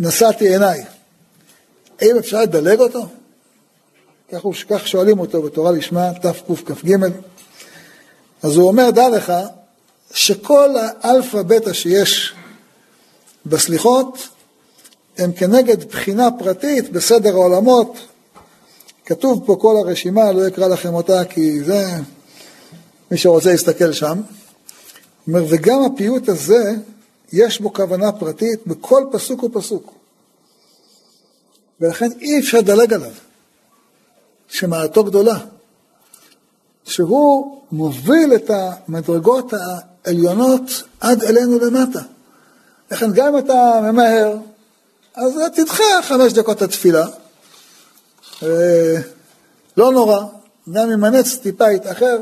Speaker 1: נשאתי עיניי. האם אפשר לדלג אותו? כך שואלים אותו בתורה לשמה, תקכ"ג. אז הוא אומר, דע לך, שכל האלפא בטא שיש בסליחות, הם כנגד בחינה פרטית בסדר העולמות. כתוב פה כל הרשימה, לא אקרא לכם אותה כי זה, מי שרוצה יסתכל שם. אומר, וגם הפיוט הזה, יש בו כוונה פרטית בכל פסוק ופסוק. ולכן אי אפשר לדלג עליו, שמעלתו גדולה, שהוא מוביל את המדרגות העליונות עד אלינו למטה. לכן גם אם אתה ממהר, אז תדחה חמש דקות התפילה, לא נורא, גם אם הנץ טיפה יתאחר,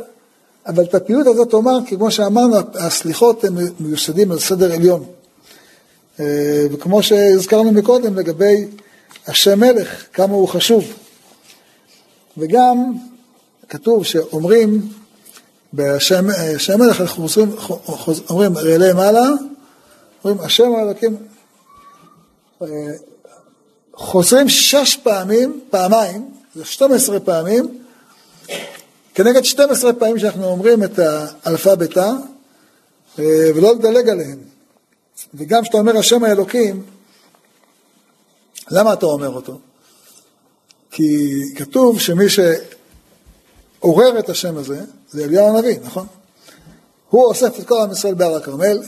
Speaker 1: אבל את הפיוט הזאת אומר, כי כמו שאמרנו, הסליחות הן מיוסדים על סדר עליון. אה, וכמו שהזכרנו מקודם לגבי השם מלך, כמה הוא חשוב. וגם כתוב שאומרים, בשם מלך אנחנו חוזרים, אומרים רעלי מעלה, אומרים השם האלוקים, אה, חוזרים שש פעמים, פעמיים, זה 12 פעמים, כנגד 12 פעמים שאנחנו אומרים את ביתא, אה, ולא לדלג עליהם. וגם כשאתה אומר השם האלוקים, למה אתה אומר אותו? כי כתוב שמי שעורר את השם הזה, זה אליהו הנביא, נכון? הוא אוסף את כל עם ישראל בהר הכרמל,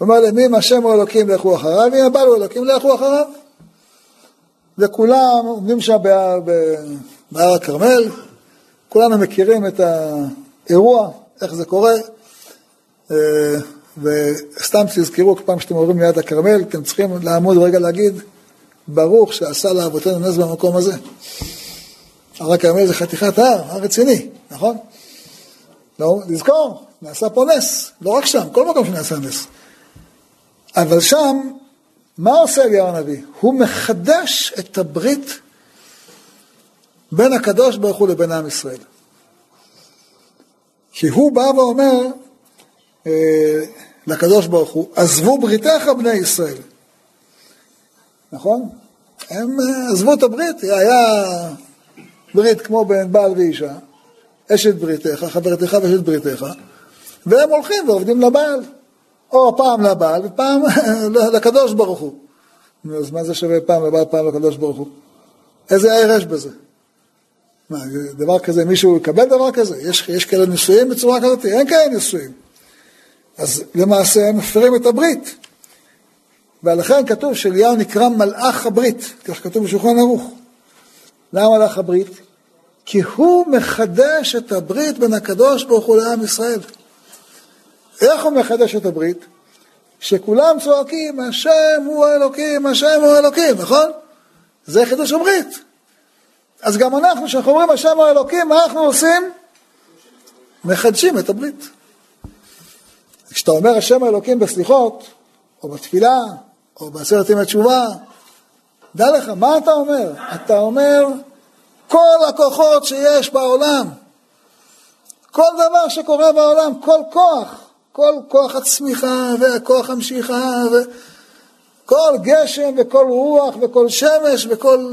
Speaker 1: אומר להם, אם השם הוא אלוקים לכו אחריו, אם הבא הוא אלוקים לכו אחריו. וכולם עומדים שם בהר הכרמל, כולנו מכירים את האירוע, איך זה קורה, אה, וסתם תזכרו, כל פעם שאתם עוברים ליד הכרמל, אתם צריכים לעמוד רגע להגיד, ברוך שעשה לאבותינו נס במקום הזה. הר הכרמל זה חתיכת הר, הר רציני, נכון? לא, לזכור, נעשה פה נס, לא רק שם, כל מקום שנעשה נס. אבל שם, מה עושה אליהו הנביא? הוא מחדש את הברית בין הקדוש ברוך הוא לבין עם ישראל. כי הוא בא ואומר אה, לקדוש ברוך הוא, עזבו בריתך בני ישראל. נכון? הם אה, עזבו את הברית, היה ברית כמו בין בעל ואישה, אשת בריתך, חברתך ואשת בריתך, והם הולכים ועובדים לבעל. או פעם לבעל ופעם לקדוש ברוך הוא. אז מה זה שווה פעם לבעל, פעם לקדוש ברוך הוא? איזה ערך יש בזה? מה, דבר כזה, מישהו יקבל דבר כזה? יש, יש כאלה נישואים בצורה כזאת? אין כאלה נישואים. אז למעשה הם מפרים את הברית. ולכן כתוב שאליהו נקרא מלאך הברית, כך כתוב בשולחן ערוך. למה מלאך הברית? כי הוא מחדש את הברית בין הקדוש ברוך הוא לעם ישראל. איך הוא מחדש את הברית? שכולם צועקים, השם הוא האלוקים, השם הוא האלוקים, נכון? זה חידוש הברית. אז גם אנחנו, כשאנחנו אומרים השם הוא האלוקים, מה אנחנו עושים? מחדשים את הברית. כשאתה אומר השם האלוקים בסליחות, או בתפילה, או בעשרת ימי תשובה, דע לך, מה אתה אומר? אתה אומר, כל הכוחות שיש בעולם, כל דבר שקורה בעולם, כל כוח, כל כוח הצמיחה וכוח המשיכה וכל גשם וכל רוח וכל שמש וכל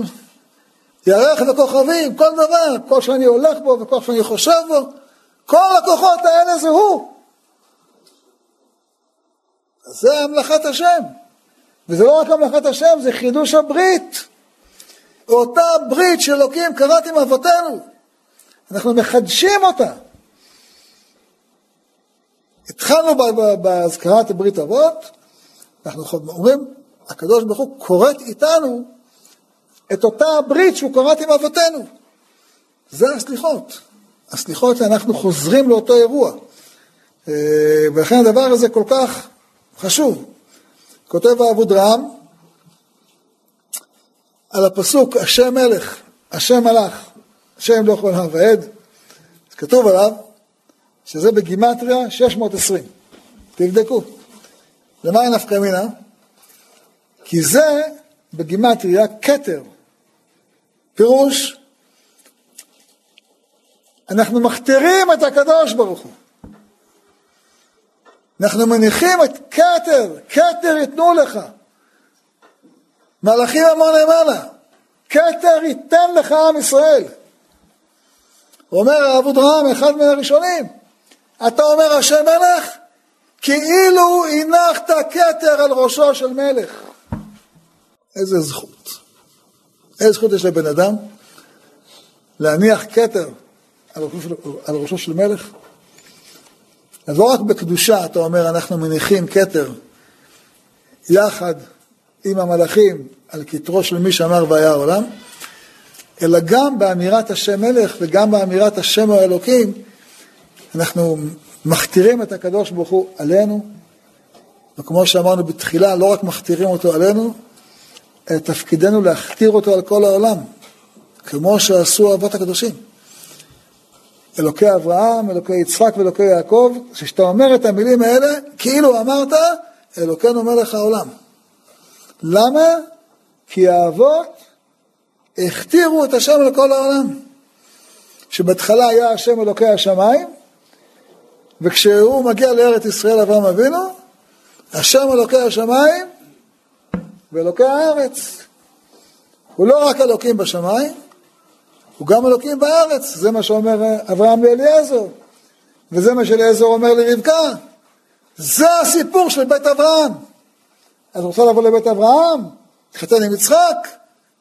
Speaker 1: ירח וכוכבים, כל דבר, כל שאני הולך בו וכל שאני חושב בו, כל הכוחות האלה זה הוא. זה המלאכת השם. וזה לא רק המלאכת השם, זה חידוש הברית. אותה ברית שאלוקים קראת עם אבותינו. אנחנו מחדשים אותה. התחלנו בהזכרת ברית אבות, אנחנו אומרים, הקדוש ברוך הוא כורת איתנו את אותה הברית שהוא כרת עם אבותינו. זה הסליחות. הסליחות אנחנו חוזרים לאותו אירוע. אה, ולכן הדבר הזה כל כך חשוב. כותב האבוד רם על הפסוק השם מלך, השם מלך, השם לא יכול לעולם ועד, כתוב עליו שזה בגימטריה 620. תבדקו. למה אין נפקא מינה? כי זה בגימטריה כתר. פירוש, אנחנו מכתירים את הקדוש ברוך הוא. אנחנו מניחים את כתר, כתר ייתנו לך. מלאכים המון למעלה, כתר ייתן לך עם ישראל. אומר הרב אודרם, אחד מהראשונים, אתה אומר השם מלך, כאילו הנחת כתר על ראשו של מלך. איזה זכות. איזה זכות יש לבן אדם להניח כתר על ראשו על ראשו של מלך? אז לא רק בקדושה אתה אומר אנחנו מניחים כתר יחד עם המלאכים על כתרו של מי שאמר והיה העולם, אלא גם באמירת השם מלך וגם באמירת השם האלוקים, אנחנו מכתירים את הקדוש ברוך הוא עלינו, וכמו שאמרנו בתחילה, לא רק מכתירים אותו עלינו, תפקידנו להכתיר אותו על כל העולם, כמו שעשו האבות הקדושים. אלוקי אברהם, אלוקי יצחק ואלוקי יעקב, כשאתה אומר את המילים האלה, כאילו אמרת, אלוקינו מלך העולם. למה? כי האבות הכתירו את השם לכל העולם. שבהתחלה היה השם אלוקי השמיים, וכשהוא מגיע לארץ ישראל אברהם אבינו, השם אלוקי השמיים ואלוקי הארץ. הוא לא רק אלוקים בשמיים, הוא גם אלוקים בארץ, זה מה שאומר אברהם לאליעזר, וזה מה שאליעזר אומר לרבקה. זה הסיפור של בית אברהם. אז רוצה לבוא לבית אברהם, תחתן עם יצחק.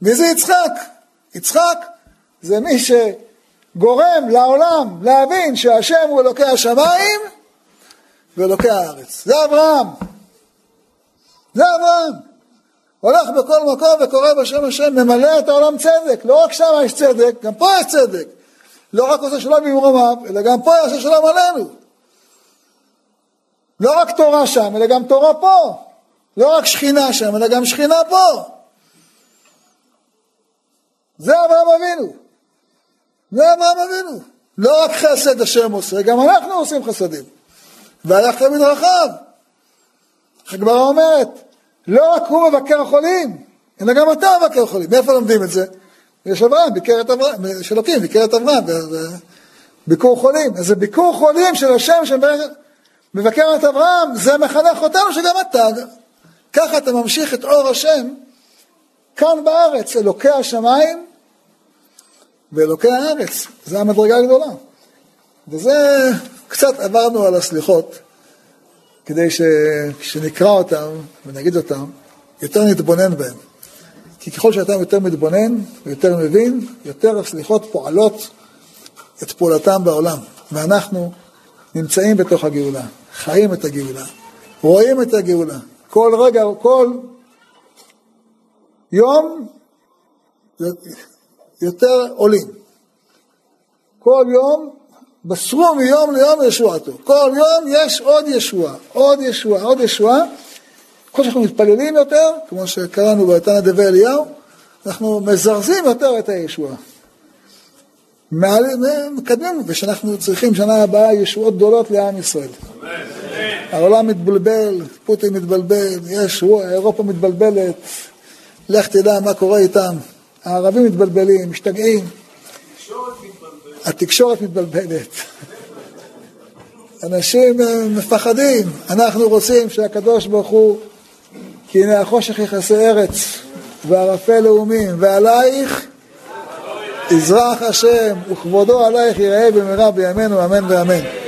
Speaker 1: מי זה יצחק? יצחק זה מי שגורם לעולם להבין שהשם הוא אלוקי השמיים ואלוקי הארץ. זה אברהם. זה אברהם. הולך בכל מקום וקורא בשם השם, ממלא את העולם צדק. לא רק שם יש צדק, גם פה יש צדק. לא רק עושה שלום במרומיו, אלא גם פה יעשה שלום עלינו. לא רק תורה שם, אלא גם תורה פה. לא רק שכינה שם, אלא גם שכינה פה. זה אברהם אבינו. זה אברהם אבינו. לא רק חסד השם עושה, גם אנחנו עושים חסדים. והלכת מדרכיו. הגמרא אומרת, לא רק הוא מבקר חולים, אלא גם אתה מבקר חולים. מאיפה לומדים את זה? יש אברהם, ביקר את אברהם, יש אלוקים, ביקר את אברהם, ביקור חולים. אז זה ביקור חולים של השם שמבקר את אברהם, זה מחנך אותנו שגם אתה, ככה אתה ממשיך את אור השם כאן בארץ, אלוקי השמיים ואלוקי הארץ. זה המדרגה הגדולה. וזה, קצת עברנו על הסליחות. כדי שכשנקרא אותם ונגיד אותם, יותר נתבונן בהם. כי ככל שאתה יותר מתבונן ויותר מבין, יותר הסליחות פועלות את פעולתם בעולם. ואנחנו נמצאים בתוך הגאולה, חיים את הגאולה, רואים את הגאולה. כל רגע, כל יום יותר עולים. כל יום מסרו מיום ליום ישועתו. כל יום יש עוד ישועה, עוד ישועה, עוד ישועה. ככל שאנחנו מתפללים יותר, כמו שקראנו בתנא דבי אליהו, אנחנו מזרזים יותר את הישועה. מקדמים, ושאנחנו צריכים שנה הבאה ישועות גדולות לעם ישראל. העולם מתבלבל, פוטין מתבלבל, יש, אירופה מתבלבלת, לך תדע מה קורה איתם. הערבים מתבלבלים, משתגעים. התקשורת מתבלבלת. אנשים אה, מפחדים, אנחנו רוצים שהקדוש ברוך הוא, כי הנה החושך יכסה ארץ, וערפל לאומים, ועלייך יזרח השם, וכבודו עלייך יראה במהרה בימינו, אמן ואמן.